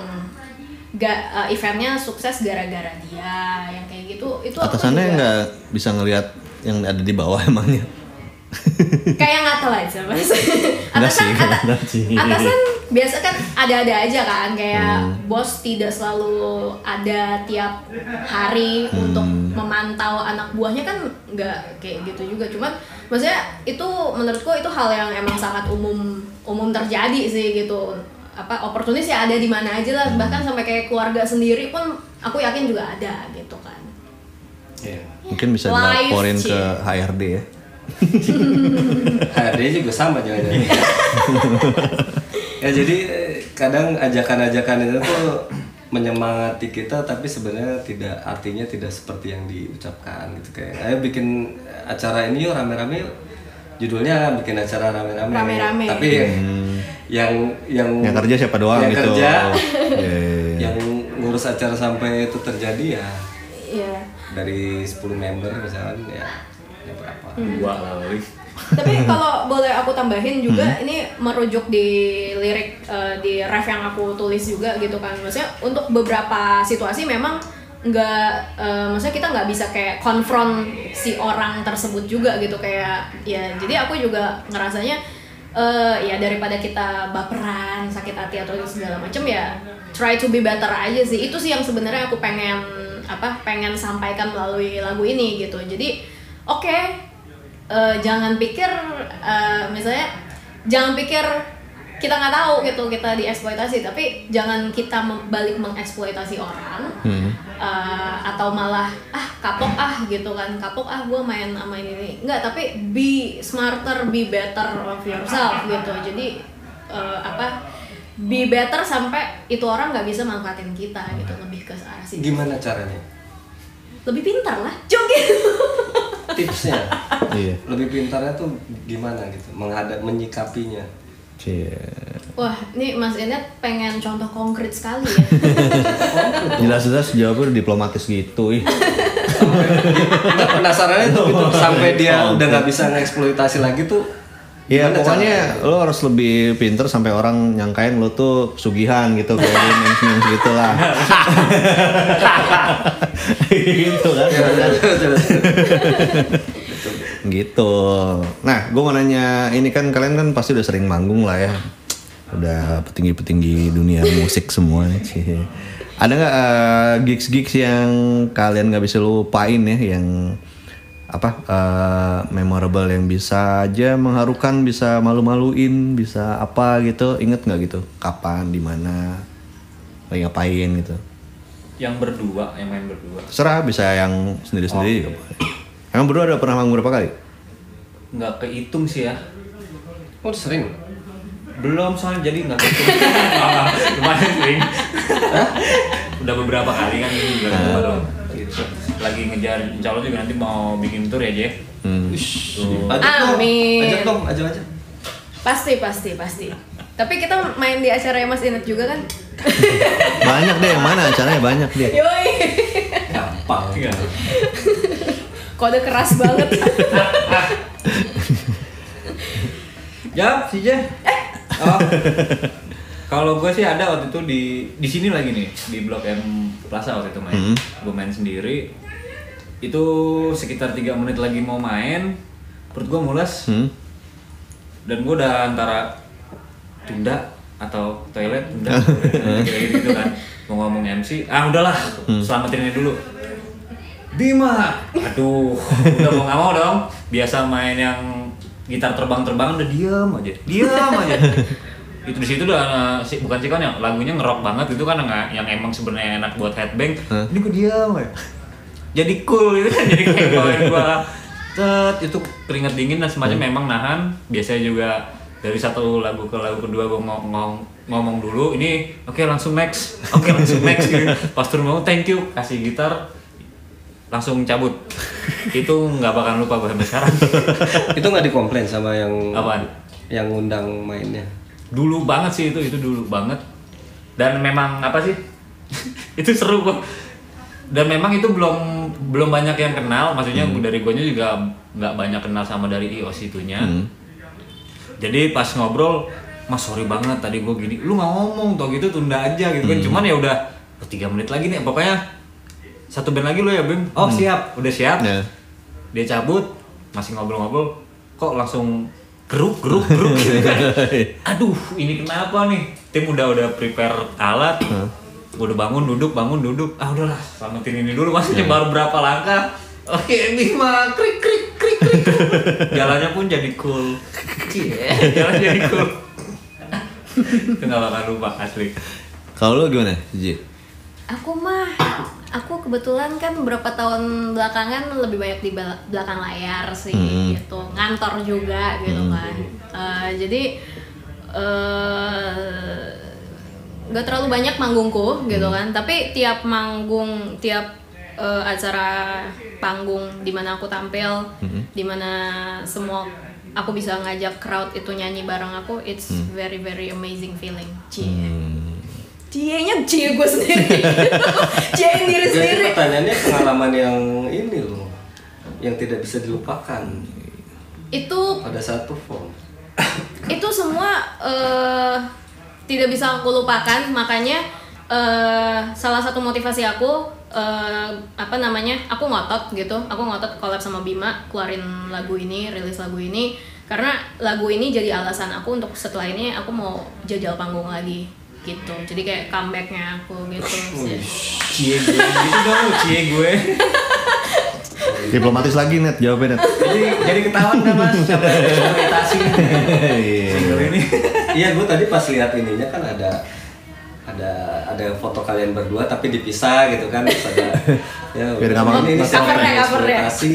ga, uh, eventnya sukses gara-gara dia yang kayak gitu. Itu Atasannya nggak bisa ngelihat yang ada di bawah emangnya. Kayak ngatel aja mas Enggak atasan sih, ata- enggak sih. atasan biasa kan ada-ada aja kan kayak Hmm. bos tidak selalu ada tiap hari Hmm. untuk memantau anak buahnya kan nggak kayak gitu juga cuman maksudnya itu menurutku itu hal yang emang sangat umum umum terjadi sih gitu apa oportunis ya ada di mana aja lah Hmm. bahkan sampai kayak keluarga sendiri pun aku yakin juga ada gitu kan Iya. Mungkin bisa Live, dilaporin ke HRD ya. HRD juga sama jangan-jangan. ya jadi kadang ajakan-ajakan itu tuh menyemangati kita tapi sebenarnya tidak artinya tidak seperti yang diucapkan gitu kayak ayo bikin acara ini yuk rame-rame yuk. judulnya bikin acara rame-rame Rame-rame. tapi yang yang Yang kerja siapa doang yang gitu. kerja Iya, iya, iya. yang ngurus acara sampai itu terjadi ya Iya dari 10 member misalnya ya, berapa Dua kali. Tapi kalau boleh aku tambahin juga Hmm. ini merujuk di lirik eh, di ref yang aku tulis juga gitu kan. Maksudnya untuk beberapa situasi memang nggak eh, maksudnya kita nggak bisa kayak konfront si orang tersebut juga gitu kayak ya jadi aku juga ngerasanya eh, ya daripada kita baperan sakit hati atau segala macam ya try to be better aja sih itu sih yang sebenarnya aku pengen apa pengen sampaikan melalui lagu ini gitu jadi oke eh, jangan pikir eh, misalnya jangan pikir kita nggak tahu gitu kita dieksploitasi tapi jangan kita balik mengeksploitasi orang Hmm. eh, atau malah ah kapok ah gitu kan. Kapok ah gue main sama ini, ini. Nggak tapi be smarter be better of yourself gitu. Jadi eh, apa be better sampai itu orang nggak bisa manfaatin kita gitu lebih ke arah situ. Gimana caranya lebih pintar lah joget tipsnya Iya. lebih pintarnya tuh gimana gitu menghadap menyikapinya Cie. Wah, ini Mas Enet pengen contoh konkret sekali ya. Jelas-jelas jawabnya diplomatis gitu. Ih. Nggak penasarannya tuh gitu sampai dia udah nggak bisa ngeksploitasi lagi tuh Ya gimana pokoknya caranya? lo harus lebih pinter sampai orang nyangkain lo tuh sugihan gitu kayak memes gitu lah. gitu kan. gitu. Nah, gue mau nanya, ini kan kalian kan pasti udah sering manggung lah ya, udah petinggi-petinggi dunia musik semua. Cie. Ada nggak eh, gigs-gigs yang kalian nggak bisa lupain ya, yang apa eh, memorable yang bisa aja mengharukan, bisa malu-maluin, bisa apa gitu? Ingat nggak gitu? Kapan, di mana, lagi ngapain gitu? Yang berdua, yang main berdua. Terserah, bisa yang sendiri-sendiri juga boleh. Emang berdua ada pernah manggung berapa kali? Nggak kehitung sih ya. oh sering Belum soalnya jadi nggak kehitung. Lumayan sering. Udah beberapa kali kan ini gitu. Lagi ngejar, insya Allah juga nanti mau bikin tour ya Jay. Hmm. Tuh. ajak dong Amin. ajak dong ajak aja Pasti, pasti, pasti. Tapi kita main di acara Mas Inet juga kan? Banyak deh yang mana acaranya banyak deh. Yoi. ya kode keras banget Ya, si J. Eh. Oh. Kalau gue sih ada waktu itu di di sini lagi nih di Blok M Plaza waktu itu main. Hmm. Gue main sendiri. Itu sekitar tiga menit lagi mau main, perut gue mules. Hmm. dan gue udah antara tunda atau toilet tunda. Kayak gitu kan. Mau ngomong MC ah udahlah. Selamatin ini dulu. Bima aduh udah mau nggak mau dong. Biasa main yang gitar terbang-terbang udah diam aja. Diam aja itu di situ udah uh, si, bukan sih kan yang lagunya ngerok banget itu kan yang, yang emang sebenarnya enak buat headbang. Ini gue diam aja jadi cool itu kan jadi kayak bawain gua tet itu keringet dingin dan semacam memang nahan. Biasanya juga dari satu lagu ke lagu kedua gue ngomong, ngomong, ngomong dulu ini oke langsung next oke langsung next gitu. Pas turun mau thank you kasih gitar langsung cabut. Itu nggak bakal lupa gue sampai sekarang. Itu nggak dikomplain sama yang Apaan? yang ngundang mainnya dulu banget sih itu itu dulu banget. Dan memang apa sih? Itu seru kok. Dan memang itu belum belum banyak yang kenal. Maksudnya dari gue juga nggak banyak kenal sama dari iOS itunya. Jadi pas ngobrol mas sorry banget tadi gue gini. Lu nggak ngomong tau gitu tunda aja gitu kan. Cuman ya udah "Oh, tiga menit lagi nih pokoknya satu band lagi lo ya Bim. Oh siap. Udah siap. Ya. dia cabut masih ngobrol-ngobrol. Kok langsung geruk geruk geruk gitu kan. aduh ini kenapa nih? Tim udah udah prepare alat. Udah bangun duduk bangun duduk. Ah udahlah selamatin ini dulu maksudnya baru berapa langkah? Oke Bima krik krik krik krik. Jalannya pun jadi cool. Cie, jalan jadi cool. Itu gak bakal lupa asli. Kalau lu gimana, Ji? aku mah aku kebetulan kan beberapa tahun belakangan lebih banyak di bel- belakang layar sih Hmm. gitu. Ngantor juga gitu kan. Eh, jadi eh nggak terlalu banyak manggungku gitu kan. Tapi tiap manggung tiap eh, acara panggung di mana aku tampil di mana semua aku bisa ngajak crowd itu nyanyi bareng aku it's very very amazing feeling. Cie cie-nya cie gue sendiri. Cie diri Jadi sendiri. pertanyaannya pengalaman yang ini loh yang tidak bisa dilupakan. Itu pada saat perform itu semua eh, tidak bisa aku lupakan. Makanya eh, salah satu motivasi aku eh, apa namanya aku ngotot gitu. Aku ngotot collab sama Bima keluarin lagu ini rilis lagu ini. Karena lagu ini jadi alasan aku untuk setelah ini aku mau jajal panggung lagi gitu. Jadi kayak comebacknya aku gitu. Sih. cie gue. Gitu dong cie gue. Diplomatis lagi net jawabnya net. jadi jadi ketahuan kan mas? Sampai eksploitasi single ini? Iya gue tadi pas lihat ininya kan ada ada ada foto kalian berdua tapi dipisah gitu kan. Terus ada ya Biar nggak makan- ini siapa yang covernya. eksploitasi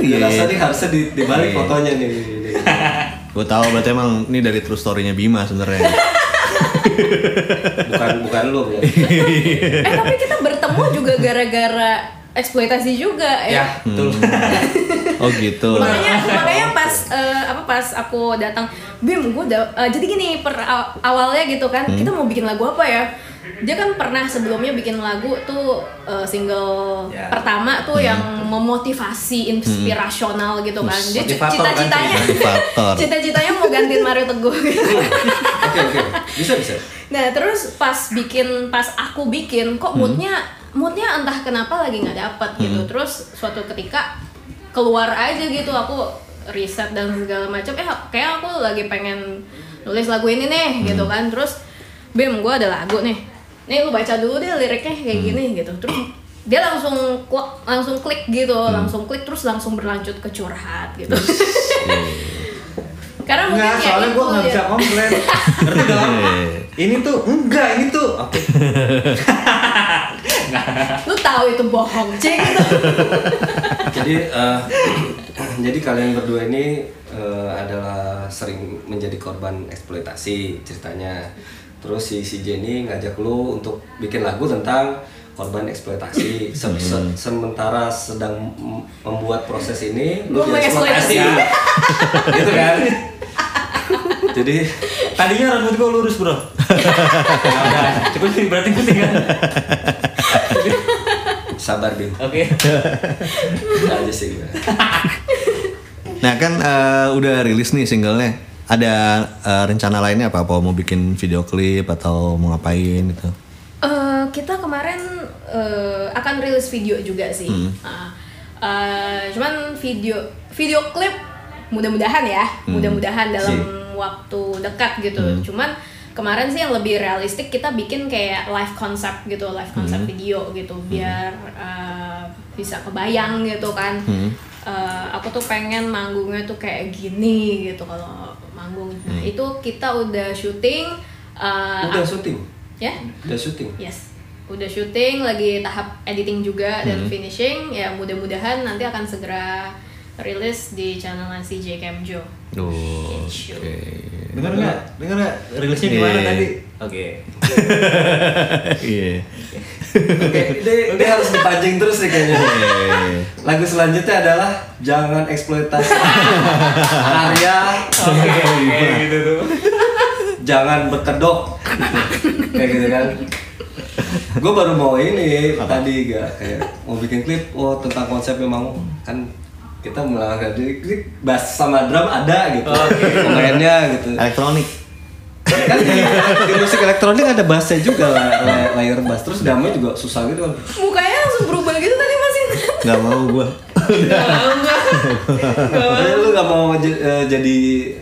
Gue rasa nih harusnya di, di balik Iya. fotonya nih. Gue tahu berarti emang ini dari true story-nya Bima sebenarnya. bukan bukan lu ya eh tapi kita bertemu juga gara-gara eksploitasi juga ya? Betul. Oh gitu. makanya makanya pas eh, apa pas aku datang Bim gue eh, jadi gini per aw- awalnya gitu kan kita mau bikin lagu apa ya dia kan pernah sebelumnya bikin lagu tuh eh, single Ya. pertama tuh yang memotivasi inspirasional gitu kan dia kan cita-citanya cita-citanya mau gantiin Mario Teguh gitu. oke oke bisa bisa Nah terus pas bikin pas aku bikin kok moodnya moodnya entah kenapa lagi nggak dapat gitu. Terus suatu ketika keluar aja gitu aku riset dan segala macam. Eh kayak aku lagi pengen nulis lagu ini nih gitu kan. Terus Bim gue ada lagu nih. Nih lu baca dulu deh liriknya kayak gini gitu. Terus dia langsung klik, langsung klik gitu, langsung klik terus langsung berlanjut ke curhat gitu. Karena mungkin Enggak, ya soalnya gue nggak bisa komplain. Ngerti dong? Ini tuh, enggak, ini tuh Oke. Lu tahu itu bohong cek gitu jadi eh, jadi kalian berdua ini eh, adalah sering menjadi korban eksploitasi ceritanya terus si si Jenny ngajak lu untuk bikin lagu tentang korban eksploitasi Se- se- sementara sedang mem- membuat proses ini lu dieksploitasi gitu kan jadi Tadinya rambut gue lurus bro udah, Cukup sih berarti gue tinggal sabar Bim. Oke. Bisa aja sih gue. Nah kan eh, udah rilis nih singlenya. Ada eh, rencana lainnya apa? Apa mau bikin video klip atau mau ngapain gitu? Eh, kita kemarin eh, akan rilis video juga sih. Ah, eh, cuman video video klip mudah-mudahan ya, mudah-mudahan dalam waktu dekat gitu. Cuman kemarin sih yang lebih realistik kita bikin kayak live concept gitu, live concept video gitu, biar eh, bisa kebayang gitu kan. Eh, aku tuh pengen manggungnya tuh kayak gini gitu kalau manggung. Nah itu kita udah syuting. eh, Udah syuting. ya Udah syuting. Yes, udah syuting, lagi tahap editing juga dan finishing. Ya mudah-mudahan nanti akan segera rilis di channel CJ Camjo. Oh, Gitu. oke. Dengar nggak? Dengar nggak? Rilisnya di mana Iya. tadi? Oke. Iya. Oke, ini, harus dipancing terus nih kayaknya. Iya. Lagu selanjutnya adalah Jangan Eksploitasi Karya Oke, gitu tuh. Jangan Berkedok Kayak gitu kan Gue baru mau ini tadi gak kayak mau bikin klip oh tentang konsepnya mau kan kita melangkah jadi klip bass sama drum ada gitu pemainnya gitu Elektronik. Kan di, di musik elektronik ada bassnya juga lah, la- layer bass terus drumnya juga susah gitu kan Mukanya langsung berubah gitu tadi Mas Intan. Gak mau gua. Jadi lu gak mau eh, jadi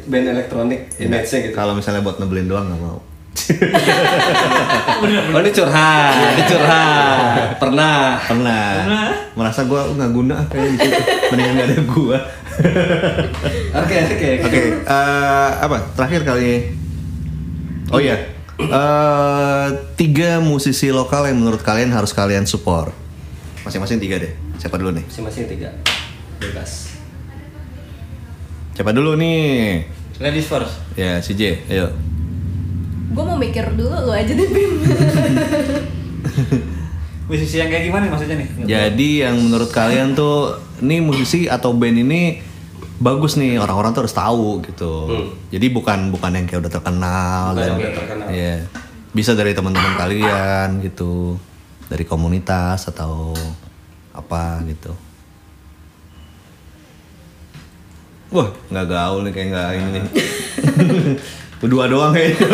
band elektronik image-nya gitu Kalau misalnya buat nebelin doang gak mau. Oh ini curhat, ini curhat. Pernah. Pernah. Merasa gua nggak guna kayak gitu. Mendingan gak ada gua. Oke, oke. Oke, eh, apa terakhir kali? Oh iya, Eh, tiga musisi lokal yang menurut kalian harus kalian support. Masing-masing tiga deh. Siapa dulu nih? Masing-masing tiga. Bebas. Siapa dulu nih? Ladies first. Ya, si J. Ayo. Gue mau mikir dulu lu aja deh Bim. Musisi yang kayak gimana nih maksudnya nih? Jadi yang menurut kalian tuh, nih musisi atau band ini bagus nih orang-orang tuh harus tahu gitu. Jadi bukan bukan yang kayak udah terkenal Bukan dan yang udah terkenal. Iya. Bisa dari teman-teman kalian gitu, dari komunitas atau apa gitu. Wah, nggak gaul nih kayak nggak ini nih. Berdua doang kayaknya.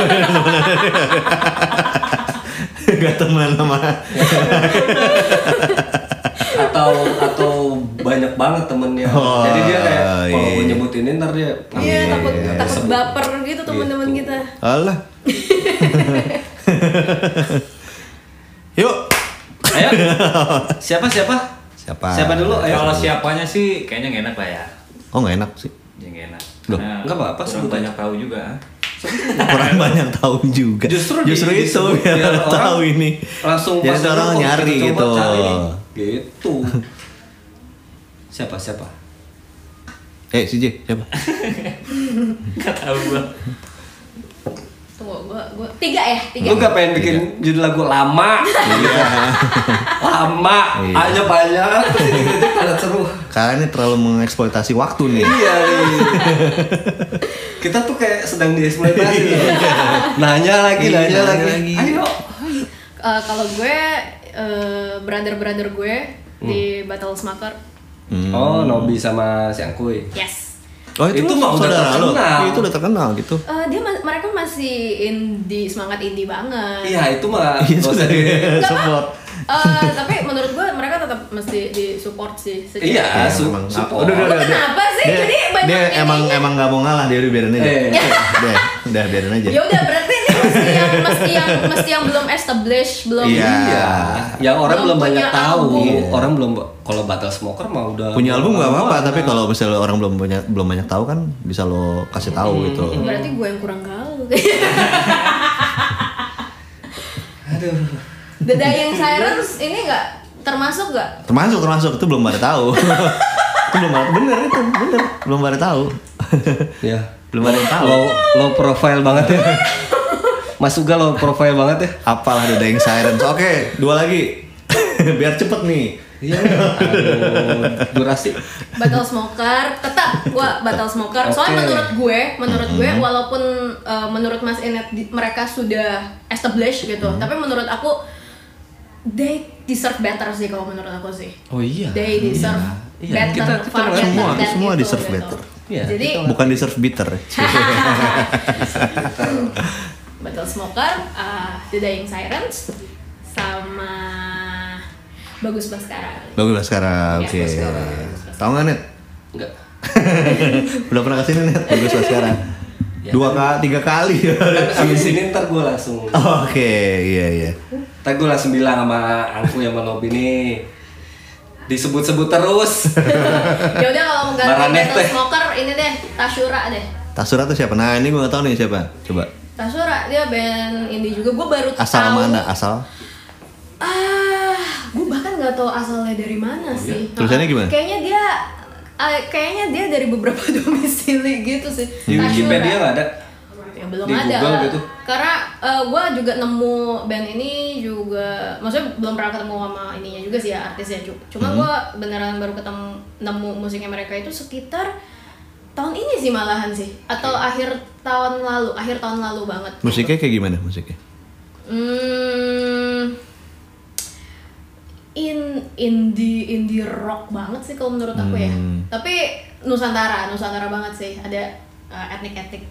Gak teman sama. Atau atau banyak banget temennya. Oh, Jadi dia kayak kalau iya. gue nyebut ini ntar dia. Iya takut Iya, takut baper gitu teman-teman Gitu. kita. Alah. Yuk. Ayo. Siapa siapa? Siapa? Siapa dulu? Ayo. Kalau siapanya sih kayaknya nggak enak lah ya. Oh nggak enak sih. Ya nggak enak. Loh, nggak apa-apa, sebut aja. banyak tahu juga. Kurang banyak tahu juga. Justru di- Justru itu disebut biar, biar orang tahu ini. Langsung Jadi orang nyari gitu. Gitu. Siapa siapa? Eh si J siapa? Nggak tahu gua. Tunggu gua gua tiga ya tiga. Lu gak pengen bikin judul lagu lama? Iya. lama, Iya. aja banyak, terus pada seru. Kalian ini terlalu mengeksploitasi waktu nih. Iya nih. Kita tuh kayak sedang dieksploitasi loh. Nanya lagi, Iya, nanya, nanya lagi. lagi. Ayo. Eh, kalau gue brother brother gue di Battle Smaker. Hmm. Oh, Nobi sama si Angkuy. Yes. Oh itu, Itu mah udah saudara lo. terkenal. Itu udah terkenal gitu. Eh, dia ma- mereka masih indie semangat indie banget. Iya, itu mah Itu dari di- support. Eh, tapi menurut gue mereka tetap mesti di support sih. secara- Iya, Ya, su- emang. support. Udah, udah, udah, kenapa sih? Dia, Jadi banyak dia emang emang nggak mau ngalah dia udah biarin aja. Eh. Udah, udah biarin aja. Ya udah berarti mesti yang mesti yang mesti yang belum established, belum Iya. Iya, yang orang Belum belum banyak tahu. album. Orang belum kalau Battle Smoker mah udah Punya album nggak apa-apa, tapi kalau misalnya orang belum banyak belum banyak tahu kan bisa lo kasih tahu gitu. Berarti gue yang kurang gaul. Aduh. The Dying Sirens ini nggak termasuk nggak? Termasuk termasuk itu belum pada tahu. itu belum ada bener itu bener belum pada tahu. Ya. belum ada yang tahu. Low, low profile banget ya. Mas Uga low profile banget ya. Apalah The Dying Sirens. Oke, dua lagi. Biar cepet nih. Iya. Aduh, durasi. Battle Smoker tetap gua Battle Smoker. Soalnya Oke. menurut gue, menurut gue walaupun uh, menurut Mas Inet di- mereka sudah established gitu, tapi menurut aku they deserve better sih kalau menurut aku sih. Oh iya. They deserve Iya, better, kita- kita far better semua- than semua itu, deserve gitu. better. Iya, Jadi Bukan deserve bitter. Battle Smoker, uh, The Dying Sirens, sama Bagus Baskara. Bagus lah sekarang. Iya, Oke. Baskara, Bagus Baskara. Tahu nggak net? Enggak. Udah pernah ke sini net? Bagus lah sekarang. Dua kali, tiga kali. Kan abis ini ntar gue langsung Oke, iya iya. Ntar gue langsung bilang sama Angku yang sama Nobi nih Disebut-sebut terus ya udah kalau mau ganti Baraneh Battle. Smoker ini deh Tashura deh. Tasura tuh siapa? Nah ini gue gak tahu nih siapa. Coba. Tashura dia band indie juga. Gue baru Asal tahu. mana? Asal? Ah, gue bahkan nggak tahu asalnya dari mana sih. Tulisannya Ah, gimana? Kayaknya dia, ah, kayaknya dia dari beberapa domisili gitu sih. Di Wikipedia nggak ada Ya belum Di ada. Google gitu? Karena gue juga nemu band ini juga, maksudnya belum pernah ketemu sama ininya juga sih ya artisnya. Cu- Cuma Hmm. gue beneran baru ketemu nemu musiknya mereka itu sekitar tahun ini sih malahan sih, atau akhir tahun lalu, akhir tahun lalu banget. Musiknya kayak gimana musiknya? Hmm, in indie indie rock banget sih kalau menurut aku ya. Hmm. Tapi Nusantara, Nusantara banget sih. Ada uh, etnik-etnik.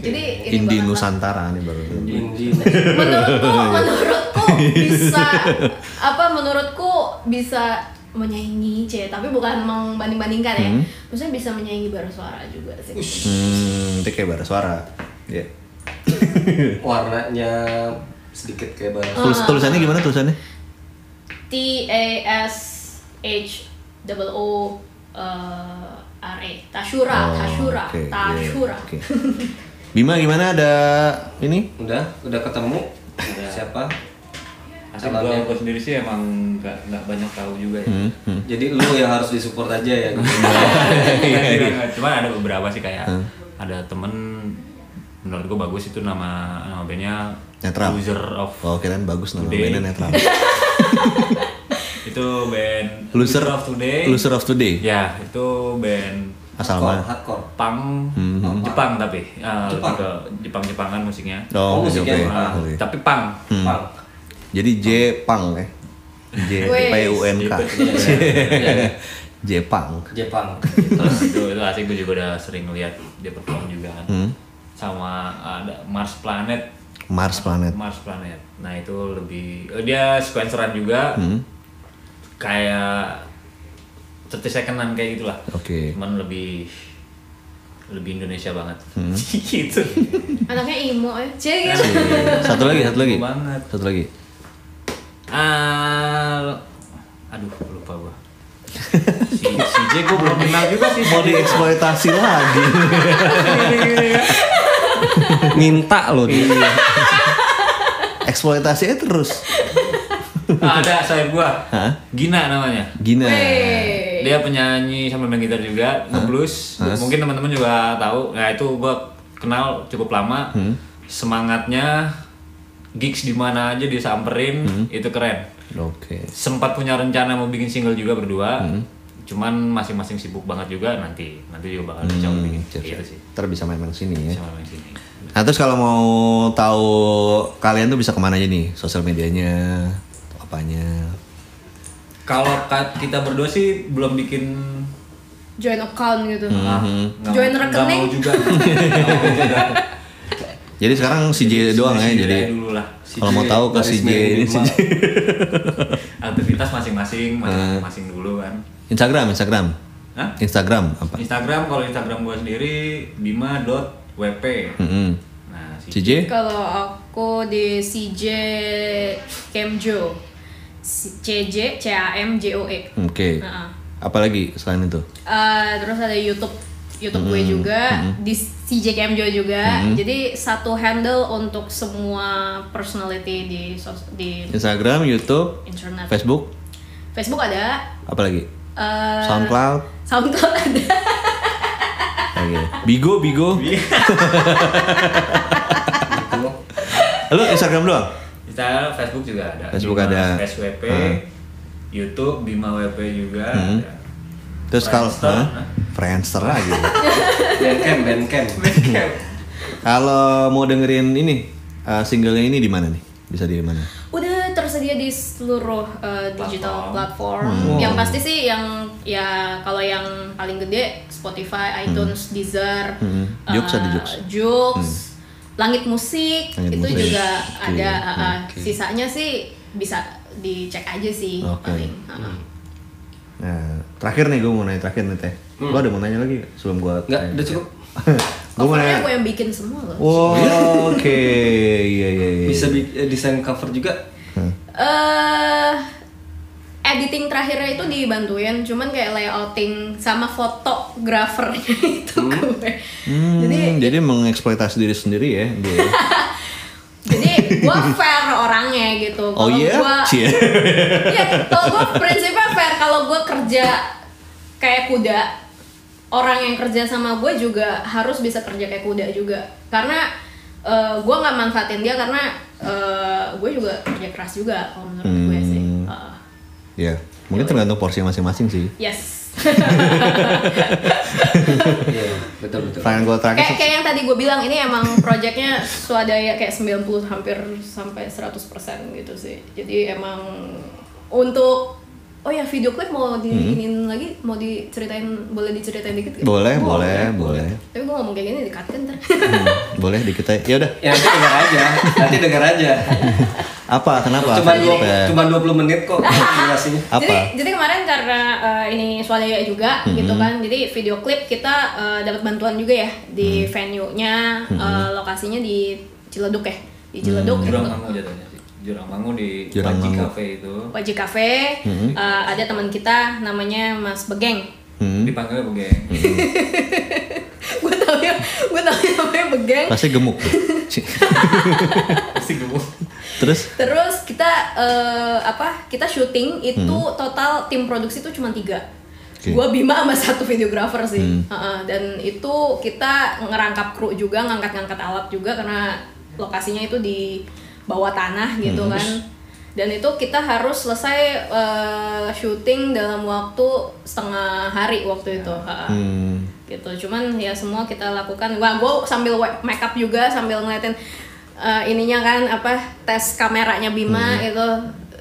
Jadi ini Indie. Nusantara nih baru. Indie Menurutku, menurutku bisa apa? Menurutku bisa menyaingi C, tapi bukan membanding-bandingkan ya. Hmm. Maksudnya bisa menyaingi bara suara juga sih. Hmm, itu kayak bara suara. Iya. Warnanya sedikit kayak bara. Tulis, tulisannya gimana tulisannya? T A S H double O uh, R A Tashura Oh, Tashura oke, iya, Tashura oke. Bima gimana ada ini? Udah, udah ketemu Siapa? Asik Calonnya. gua, gua sendiri sih emang nggak nggak banyak tahu juga ya. Hmm, hmm. Jadi lu yang harus disupport aja ya gitu. Iya, Cuma ada beberapa sih kayak ada temen menurut gue bagus itu nama nama bandnya Netral. Loser of Oh kirain bagus nama Today. bandnya netral. itu band Loser of Today. Loser of Today. Ya itu band Asal mana? hardcore. punk Hmm. Jepang tapi uh, Jepang. ke Jepang Jepangan musiknya. Oh, Oh, musiknya oke. Jepang. Oke. Tapi punk. Hmm. Punk. Jadi J Pang ya. J P U N K. J Pang. Jepang. Terus itu itu asik gue juga udah sering lihat dia perform juga kan. Hmm. Sama ada Mars Planet Mars Planet. Mars Planet. Nah itu lebih eh, dia sequenceran juga. Hmm. Kayak 30 secondan kayak gitulah. Oke. Cuman lebih lebih Indonesia banget. Hmm. gitu. Anaknya imo ya C gitu Satu lagi, satu lagi. Banget. Satu lagi. Ah, aduh lupa gua. Si, si J gua belum kenal juga sih. Mau dieksploitasi lagi. Minta lo dia. Eksploitasinya terus. Ah, ada saya gua. Hah? Gina namanya. Gina. Wey. Dia penyanyi sambil main gitar juga, ngeblues. Mungkin teman-teman juga tahu. Nah, itu gua kenal cukup lama. Semangatnya gigs di mana aja disamperin, itu keren. Oke. Sempat punya rencana mau bikin single juga berdua. Cuman masing-masing sibuk banget juga nanti nanti juga bakal coba Hmm, bikin. siap, Gitu sih. Ntar bisa main-main sini ya. Sama main sini. Nah terus kalau mau tahu kalian tuh bisa ke mana aja nih? Sosial medianya, atau apanya? Kalau ka- kita berdua sih belum bikin Join account gitu ah, Mhm. nggak Join rekening. mau juga. Nggak mau juga. Jadi sekarang si J doang ya. Si J Jadi kalau J mau tahu ke si J ini si J. aktivitas masing-masing masing-masing dulu kan. Instagram, Instagram. Hah? Instagram apa? Instagram kalau Instagram gua sendiri bima.wp. Mm-mm. Nah, si Si J? Kalau aku di CJ Kemjo C- CJ C A M J O E Oke. Nah. Apalagi selain itu? Eh, terus ada YouTube YouTube gue juga di CJ Kemjo juga. Jadi satu handle untuk semua personality di sos- di Instagram, YouTube, internet. Facebook, Facebook ada, apalagi? eh, SoundCloud, SoundCloud ada. Oke. Bigo, Bigo. Lu Instagram doang? Instagram, Facebook juga ada. Facebook Bima ada. Space WP, Hmm. YouTube Bima WP juga Hmm. ada. Terus kalau Friendster, lagi. Bandcamp, Bandcamp. kalau mau dengerin ini uh, singlenya ini di mana nih? Bisa di mana? Udah tersedia di seluruh uh, digital platform. Hmm. Yang pasti sih yang ya kalau yang paling gede Spotify, iTunes, Deezer, Hmm. uh, Joox ada Joox? Joox, Langit Musik Langit itu Musik. juga Oke, ada. uh, uh, oke. Sisanya sih bisa dicek aja sih Oke. paling. uh, uh. Nah, terakhir nih gue mau nanya terakhir nih teh. Lo ada mau nanya lagi sebelum gue? Enggak, udah cukup. gue mau nanya. gue yang bikin semua loh. Wow, oke, iya iya iya. Bisa bi- eh, desain cover juga. eh editing terakhirnya itu dibantuin, cuman kayak layouting sama fotografernya itu gue. Hmm, Jadi jadi, mengeksploitasi diri sendiri ya dia. jadi gue fair orangnya gitu. Oh Kalau iya? gua- Cie. Iya, kalau gue prinsipnya fair. Kalau gue kerja kayak kuda, orang yang kerja sama gue juga harus bisa kerja kayak kuda juga. Karena gue nggak manfaatin dia karena eh, gue juga kerja keras juga kalau menurut gue sih. Hmm. Eh, Ya, mungkin tergantung porsi masing-masing sih. yes. Iya, betul betul. Kayak kayak yang tadi gue bilang ini emang projectnya swadaya kayak 90 hampir sampai 100% gitu sih jadi emang untuk oh ya video klip mau diinin lagi mau diceritain boleh diceritain dikit? Boleh, Oh, boleh, boleh. tapi gue ngomong kayak gini di kan ntar Hmm, boleh dikit aja. Ya udah. Ya nanti dengar aja, nanti dengar aja. Apa? Kenapa? Cuma dua, cuma 20 menit kok durasinya. Apa? jadi jadi kemarin karena eh, ini swadaya juga gitu kan jadi video klip kita eh, dapat bantuan juga ya di venue-nya eh, lokasinya di Ciledug ya di Ciledug itu- Mangu jatuhnya sih. Jurang Mangu di Jurang Panji Mangu. Cafe itu. Wajib Cafe eh, ada teman kita namanya Mas Begeng Hmm. Dipanggilnya Bu Geng. gue tau ya gue tau namanya Begeng Pasti gemuk. Pasti gemuk. Terus? terus kita eh, apa kita syuting itu total tim produksi itu cuma tiga Oke. gue Bima sama satu videografer sih Heeh, dan itu kita ngerangkap kru juga ngangkat-ngangkat alat juga karena lokasinya itu di bawah tanah gitu kan. Dan itu kita harus selesai eh, syuting dalam waktu setengah hari waktu itu Heeh. Hmm. gitu. Cuman ya semua kita lakukan. Wah gue sambil make up juga sambil ngeliatin eh, ininya kan apa tes kameranya Bima itu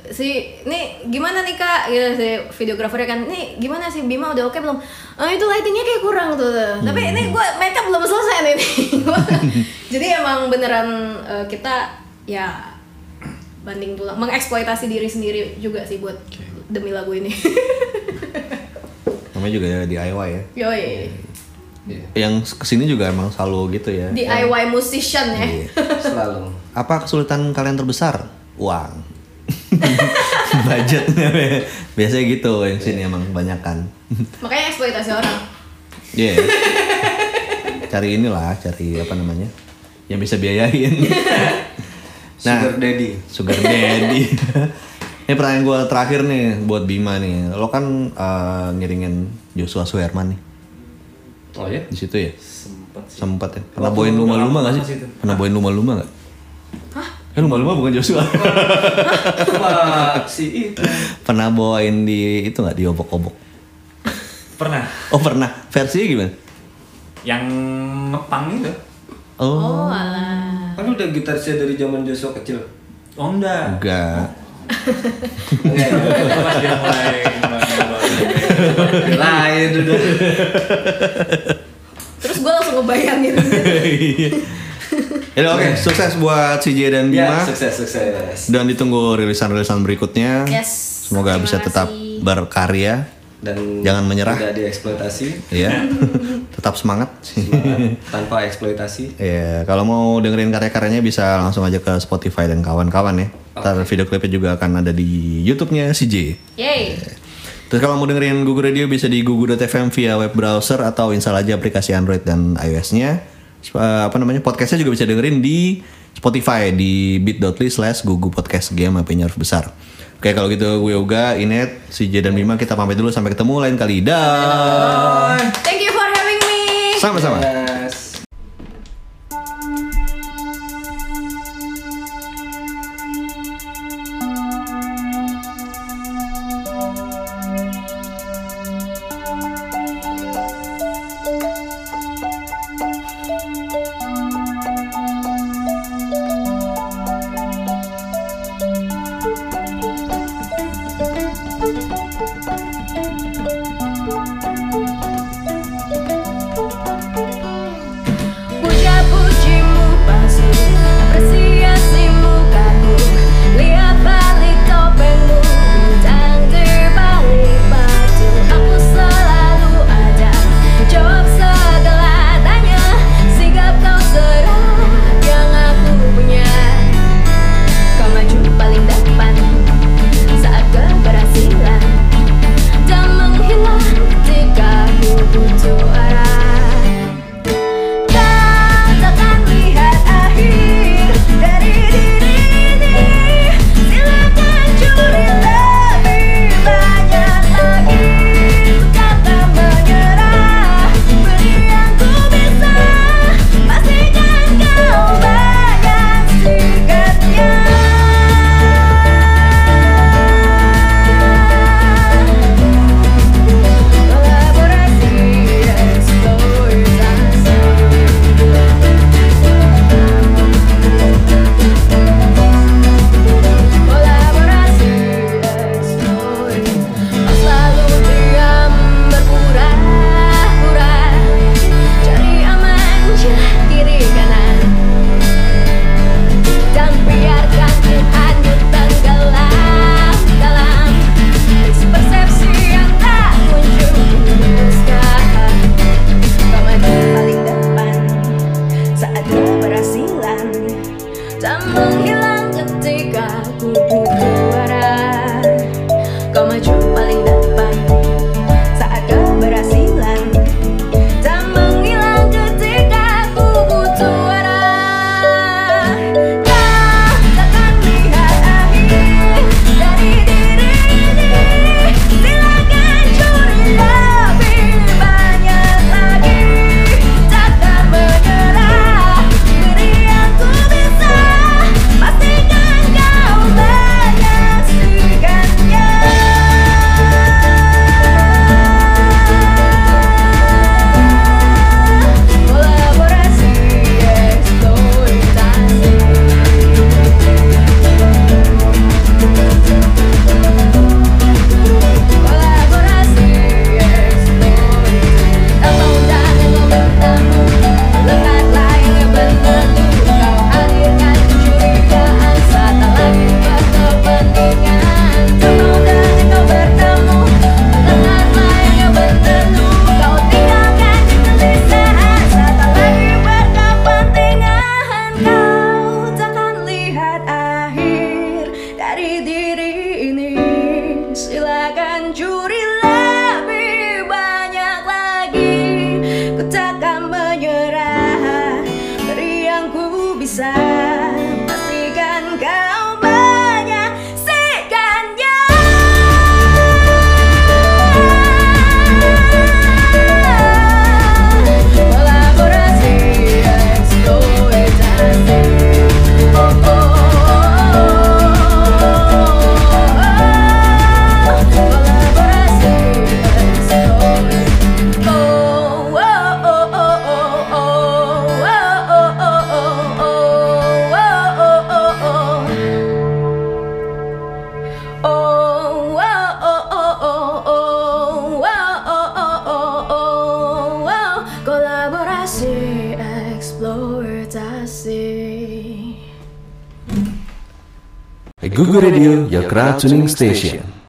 si ini gimana nih kak? Gitu si videografernya kan ini gimana sih? Bima udah oke belum? Oh itu lightingnya kayak kurang tuh. Tapi ini gue make up belum selesai nih. Jadi emang beneran eh, kita ya banding tulang mengeksploitasi diri sendiri juga sih buat demi lagu ini Namanya juga DIY ya. yoi Yang ke sini juga emang selalu gitu ya. DIY musician ya Iya. Selalu. Apa kesulitan kalian terbesar? Uang. Budgetnya biasanya gitu yang sini emang kebanyakan. makanya eksploitasi orang Iya. cari inilah, cari apa namanya? Yang bisa biayain. Nah. Sugar daddy. Sugar daddy. Ini pertanyaan gue terakhir nih buat Bima nih. Lo kan eh, ngiringin Joshua Suherman nih Oh ya? di situ ya? Sempet sih. Sempet ya. Pernah bawain lumba-lumba lama gak sih? Pernah bawain lumba-lumba gak? Hah? Eh lumba-lumba bukan Joshua. Wah, si itu. pernah bawain di itu gak? Di obok-obok? Pernah. Oh pernah. Versinya gimana? Yang ngepang itu. Oh, Oh alah. Kan udah gitarisnya dari zaman Joshua kecil. Oh enggak. enggak. Enggak ya? Itu pas dia mulai Lain udah. Terus gue langsung ngebayangin Ya udah, oke, sukses buat CJ dan Ya, Bima. sukses sukses. Dan ditunggu rilisan-rilisan berikutnya. Yes. Semoga terima bisa tetap kasih. berkarya. Dan Jangan menyerah. Tidak dieksploitasi. Ya, tetap semangat. semangat, tanpa eksploitasi. Ya, kalau mau dengerin karya-karyanya bisa langsung aja ke Spotify dan kawan-kawan ya. Ntar video klipnya juga akan ada di YouTube-nya CJ. Yay. Terus kalau mau dengerin Gugu Radio bisa di gugu.fm via web browser atau install aja aplikasi Android dan iOS-nya. Eh, Apa namanya podcastnya juga bisa dengerin di Spotify di bit.ly slash gugu podcast game HP-nya harus besar. Oke kalau gitu gue Yoga, Inet, CJ dan Bima kita pamit dulu sampai ketemu lain kali. Dah. Thank you for having me. Sama-sama. Yes. Tuning station.